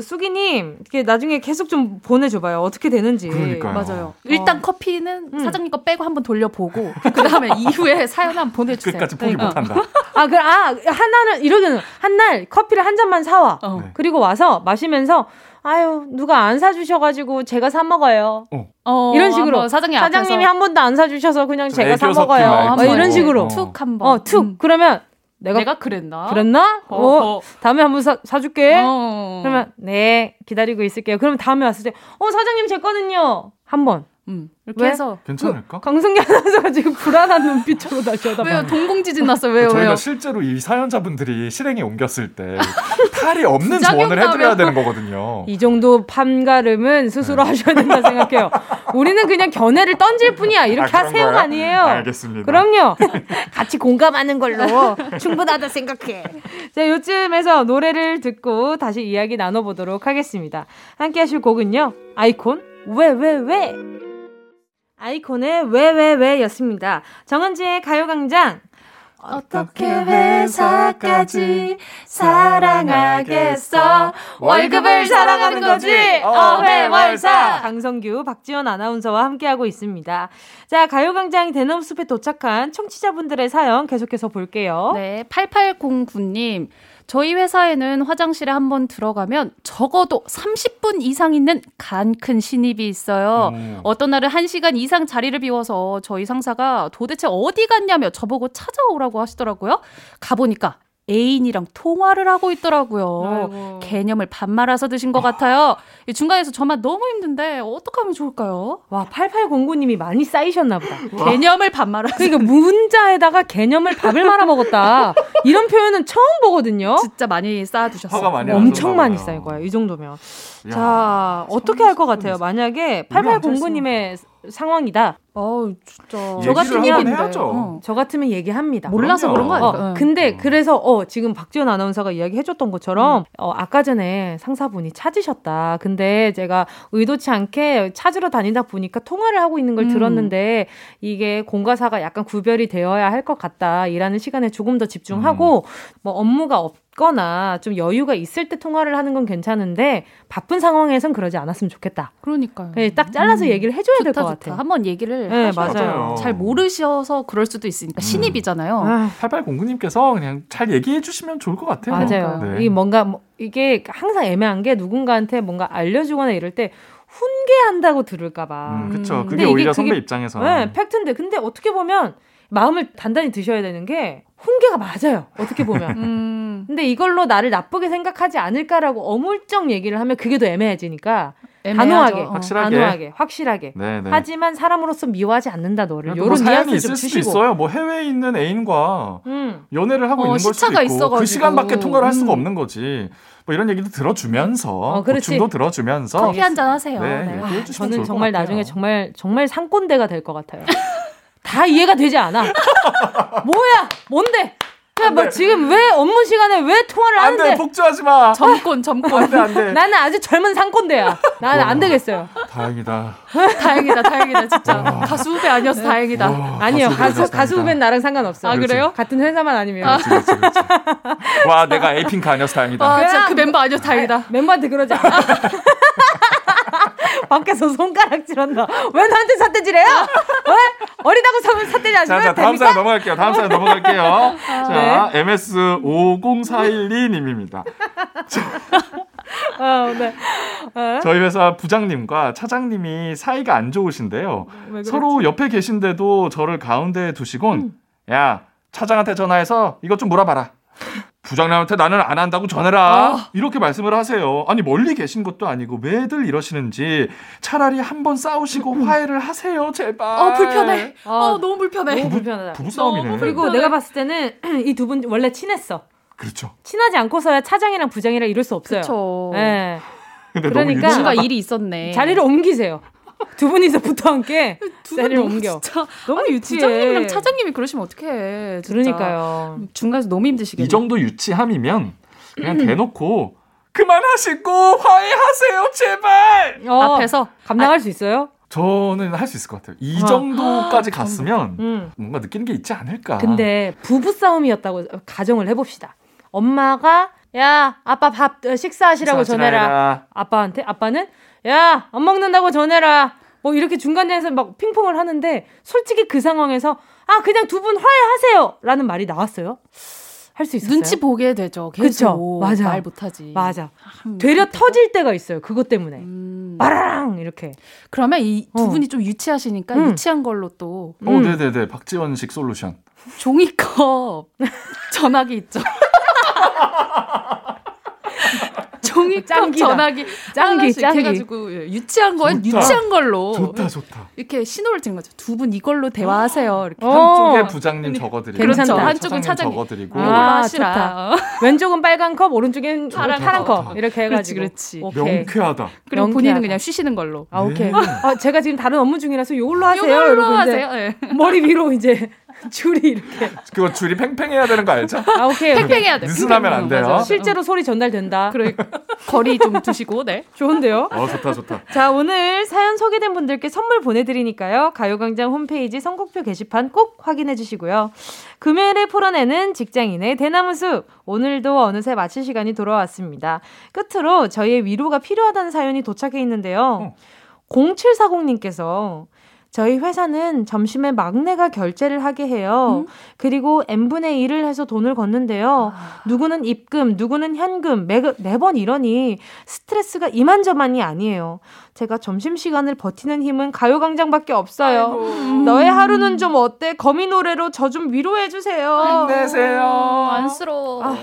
수기님 이렇게 나중에 계속 좀 보내줘봐요. 어떻게 되는지. 그러니까요. 맞아요. 일단 어. 커피는 음. 사장님 거 빼고 한번 돌려보고 그 다음에 이후에 사연 한번 보내주세요. 끝까지 포기 그러니까. 못한다. 아, 그, 아, 하나는, 이러기는, 한 날 커피를 한 잔만 사와. 어. 네. 그리고 와서 마시면서, 아유, 누가 안 사주셔가지고 제가 사 먹어요. 어, 이런 식으로. 사장님 사장님이 한 번도 안 사주셔서 그냥 좀 제가 사 먹어요. 말투. 막 한번 이런 식으로. 어. 툭 한번. 어, 툭. 음. 그러면 내가, 내가 그랬나? 그랬나? 어, 어허. 다음에 한번 사, 사줄게. 어. 그러면, 네, 기다리고 있을게요. 그러면 다음에 왔을 때, 어, 사장님 제 거는요. 한 번. 음, 이렇게 왜? 해서 괜찮을까? 강승기 아나운서가 지금 불안한 눈빛으로 다시 왜요? 쳐다봐요. 동공지진 났어요. 왜요? 저희가 왜요? 실제로 이 사연자분들이 실행에 옮겼을 때 탈이 없는 조언을 해드려야 되는 거거든요. 이 정도 판가름은 네. 스스로 하셔야 된다 생각해요. 우리는 그냥 견해를 던질 뿐이야. 이렇게 아, 그런가요? 아니에요. 알겠습니다. 그럼요. 같이 공감하는 걸로 충분하다 생각해. 자, 요쯤에서 노래를 듣고 다시 이야기 나눠보도록 하겠습니다. 함께 하실 곡은요. 아이콘, 왜, 왜, 왜? 아이콘의 왜, 왜, 왜 였습니다. 정은지의 가요광장. 어떻게 회사까지 사랑하겠어? 월급을 사랑하는 거지. 어회월사. 강성규, 박지원 아나운서와 함께하고 있습니다. 자, 가요광장 대넘숲에 도착한 청취자분들의 사연 계속해서 볼게요. 네, 8809님. 저희 회사에는 화장실에 한번 들어가면 적어도 30분 이상 있는 간 큰 신입이 있어요. 음. 어떤 날은 1시간 이상 자리를 비워서 저희 상사가 도대체 어디 갔냐며 저보고 찾아오라고 하시더라고요. 가보니까 애인이랑 통화를 하고 있더라고요. 개념을 반 말아서 드신 것 같아요. 이 중간에서 저만 너무 힘든데 어떻게 하면 좋을까요? 와, 8809님이 많이 쌓이셨나 보다. 개념을 반 말아서. 그러니까 문자에다가 개념을 밥을 말아 먹었다. 이런 표현은 처음 보거든요. 진짜 많이 쌓아두셨어요. 화가 많이 엄청 많이. 쌓일 거예요. 이 정도면. 야, 자, 어떻게 할 것 같아요? 만약에 우리 앉아있으면. 8809님의 상황이다. 어우, 진짜. 저 같으면 해야죠. 어. 저 같으면 얘기합니다. 몰라서 그럼요. 그런 거 어, 아닐까? 요 근데 그래서 어 지금 박지원 아나운서가 이야기해 줬던 것처럼 어 아까 전에 상사분이 찾으셨다. 근데 제가 의도치 않게 찾으러 다니다 보니까 통화를 하고 있는 걸 음. 들었는데 이게 공과사가 약간 구별이 되어야 할 것 같다. 일하는 시간에 조금 더 집중하고 뭐 업무가 없 거나 좀 여유가 있을 때 통화를 하는 건 괜찮은데 바쁜 상황에선 그러지 않았으면 좋겠다. 그러니까요. 네, 딱 잘라서 얘기를 해줘야 될것 좋다, 같아. 좋다. 한번 얘기를 네, 하셔야죠. 맞아요. 잘 모르셔서 그럴 수도 있으니까 신입이잖아요. 아, 8809님께서 그냥 잘 얘기해 주시면 좋을 것 같아요. 맞아요. 네. 이 뭔가 뭐- 이게 항상 애매한 게 누군가한테 뭔가 알려주거나 이럴 때 훈계한다고 들을까봐. 음, 그쵸. 음. 그게 오히려 선배 입장에서. 네, 팩트인데 근데 어떻게 보면 마음을 단단히 드셔야 되는 게 훈계가 맞아요. 어떻게 보면. 음, 근데 이걸로 나를 나쁘게 생각하지 않을까라고 어물쩍 얘기를 하면 그게 더 애매해지니까 애매하죠. 단호하게, 어. 확실하게. 단호하게, 확실하게. 네, 네. 하지만 사람으로서 미워하지 않는다 너를. 뭐 요런 사연이 있을 좀 수도 주시고. 있어요. 뭐 해외에 있는 애인과 음. 연애를 하고 어, 있는 걸 수도 시차가 있고 있어가지고. 그 시간밖에 통화를 할 수가 음. 없는 거지. 뭐 이런 얘기도 들어주면서 어, 그렇지. 보충도 들어주면서 커피 한 잔 하세요. 네, 네. 주시면 저는 정말. 나중에 정말 정말 상꼰대가 될 것 같아요. 다 이해가 되지 않아. 뭐야? 뭔데? 그냥 뭐 지금 왜 업무 시간에 왜 통화를 안돼 하는데? 폭주하지 마. 점권, 점권. 안돼 안돼. 나는 아주 젊은 상꼰대야. 나는 안 되겠어요. 다행이다. 다행이다, 다행이다, 진짜. 가수 후배 아니어서 다행이다. 와, 아니요, 가수 가수 후배는 나랑 상관없어요. 아, 그래요? 같은 회사만 아니면. 그렇지, 그렇지, 그렇지. 와 내가 에이핑크 아니어서 다행이다. 아, 진짜 그 멤버 아니어서 다행이다. 멤버한테 그러지 않아. 밖에서 손가락질한다. 왜 나한테 삿대질해요? 왜? 어리다고 사- 삿대질하지 자, 자, 다음 사연 넘어갈게요. 다음 사연 넘어갈게요. 자, MS 50412님입니다. 어, 네. 어? 저희 회사 부장님과 차장님이 사이가 안 좋으신데요. 서로 옆에 계신데도 저를 가운데에 두시곤, 야, 차장한테 전화해서 이것 좀 물어봐라. 부장님한테 나는 안 한다고 전해라. 이렇게 말씀을 하세요. 아니, 멀리 계신 것도 아니고 왜들 이러시는지 차라리 한번 싸우시고 화해를 하세요, 제발. 어, 불편해. 어, 어, 너무 불편해. 너무 불편하다. 부부 싸움이네. 너무 그리고 불편해. 내가 봤을 때는 이 두 분 원래 친했어. 그렇죠. 친하지 않고서야 차장이랑 부장이랑 이럴 수 없어요. 그쵸. 예. 근데 그러니까 너무 뭔가. 일이 있었네. 자리를 옮기세요. 두 분이서 붙어 함께 두 자리를 분 너무 옮겨. 진짜 너무 유치해. 부장님이랑 차장님이 그러시면 어떡해. 진짜. 그러니까요. 중간에서 너무 힘드시겠네. 이 정도 유치함이면 그냥 대놓고 그만하시고 화해하세요, 제발. 어, 앞에서 감당할 수 있어요? 저는 할 수 있을 것 같아요. 이 어. 정도까지 갔으면 음. 뭔가 느끼는 게 있지 않을까. 근데 부부 싸움이었다고 가정을 해봅시다. 엄마가 야 아빠 밥 어, 식사하시라고 전해라. 아빠한테 아빠는 야 안 먹는다고 전해라. 뭐 이렇게 중간에서 막 핑퐁을 하는데 솔직히 그 상황에서 아 그냥 두 분 화해하세요 라는 말이 나왔어요. 할 수 있었어요. 눈치 보게 되죠. 그쵸? 계속 맞아. 말 못하지. 맞아. 음, 되려 그때가. 터질 때가 있어요. 그것 때문에. 음. 빠라랑 이렇게. 그러면 이두 어. 분이 좀 유치하시니까 음. 유치한 걸로 또 어, 음. 네네네. 박지원식 솔루션. 종이컵 전화기 있죠. 종이컵 짱기다. 전화기 짱기, 짱기. 해가지고 예, 유치한 거엔. 유치한 걸로 좋다, 좋다. 이렇게 신호를 드린 거죠. 두 분 이걸로 대화하세요. 이렇게 어. 한쪽에 부장님 적어드리고. 한쪽에 한쪽은 차장님. 적어드리고 아, 하시라. 좋다. 어. 왼쪽은 빨간 컵, 오른쪽엔 파란 파란, 컵. 컵. 이렇게 해가지고. 그렇지, 그렇지. 오케이. 명쾌하다. 그리고 명쾌하다. 본인은 그냥 쉬시는 걸로. 아, 오케이. 네. 아, 제가 지금 다른 업무 중이라서 요걸로 하세요. 이제 하세요. 예. 머리 위로 이제 줄이 이렇게. 그거 줄이 팽팽해야 되는 거 알죠? 아, 오케이. 팽팽해야 돼. 느슨하면 안 돼요. 맞아. 실제로 소리 전달된다. 그래 거리 좀 두시고 네. 좋은데요? 어, 좋다, 좋다. 자, 오늘 사연 소개된 분들께 선물 보내드리니까요. 가요광장 홈페이지 선곡표 게시판 꼭 확인해 주시고요. 금요일에 풀어내는 직장인의 대나무숲. 오늘도 어느새 마칠 시간이 돌아왔습니다. 끝으로 저희의 위로가 필요하다는 사연이 도착해 있는데요. 0740님께서 저희 회사는 점심에 막내가 결제를 하게 해요. 음? 그리고 n분의 1을 해서 돈을 걷는데요. 아... 누구는 입금, 누구는 현금, 매, 매번 이러니 스트레스가 이만저만이 아니에요. 제가 점심시간을 버티는 힘은 가요광장밖에 없어요. 아이고. 너의 하루는 좀 어때? 거미 노래로 저 좀 위로해주세요. 힘내세요. 안쓰러워. 아,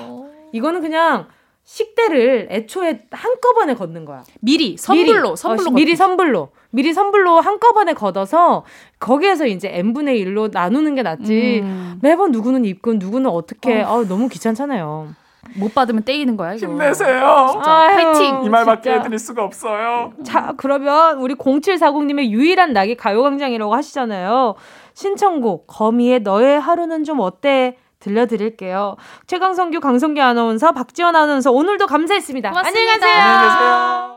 이거는 그냥 식대를 애초에 한꺼번에 걷는 거야. 미리 선불로 미리, 선불로 어, 미리 선불로 미리 선불로 한꺼번에 걷어서 거기에서 이제 n분의 1로 나누는 게 낫지. 음. 매번 누구는 입금 누구는 어떻게 어. 아, 너무 귀찮잖아요. 못 받으면 떼이는 거야. 이거. 힘내세요. 진짜 아유, 파이팅. 이 말밖에 해드릴 수가 없어요. 자 그러면 우리 0740님의 유일한 낙이 가요광장이라고 하시잖아요. 신청곡 거미의 너의 하루는 좀 어때? 들려드릴게요. 최강성규, 강성규 아나운서, 박지원 아나운서 오늘도 감사했습니다. 고맙습니다. 안녕히 가세요. 안녕히 계세요.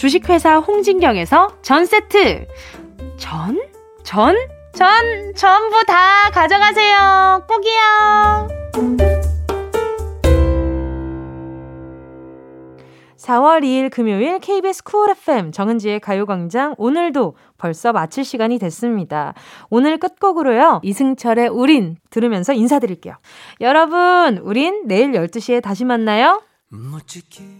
주식회사 홍진경에서 전 세트. 전? 전? 전, 전부 다 가져가세요. 꼭이요. 4월 2일 금요일 KBS 쿨 FM 정은지의 가요광장 오늘도 벌써 마칠 시간이 됐습니다. 오늘 끝곡으로요. 이승철의 우린 들으면서 인사드릴게요. 여러분, 우린 내일 12시에 다시 만나요. 멋지게.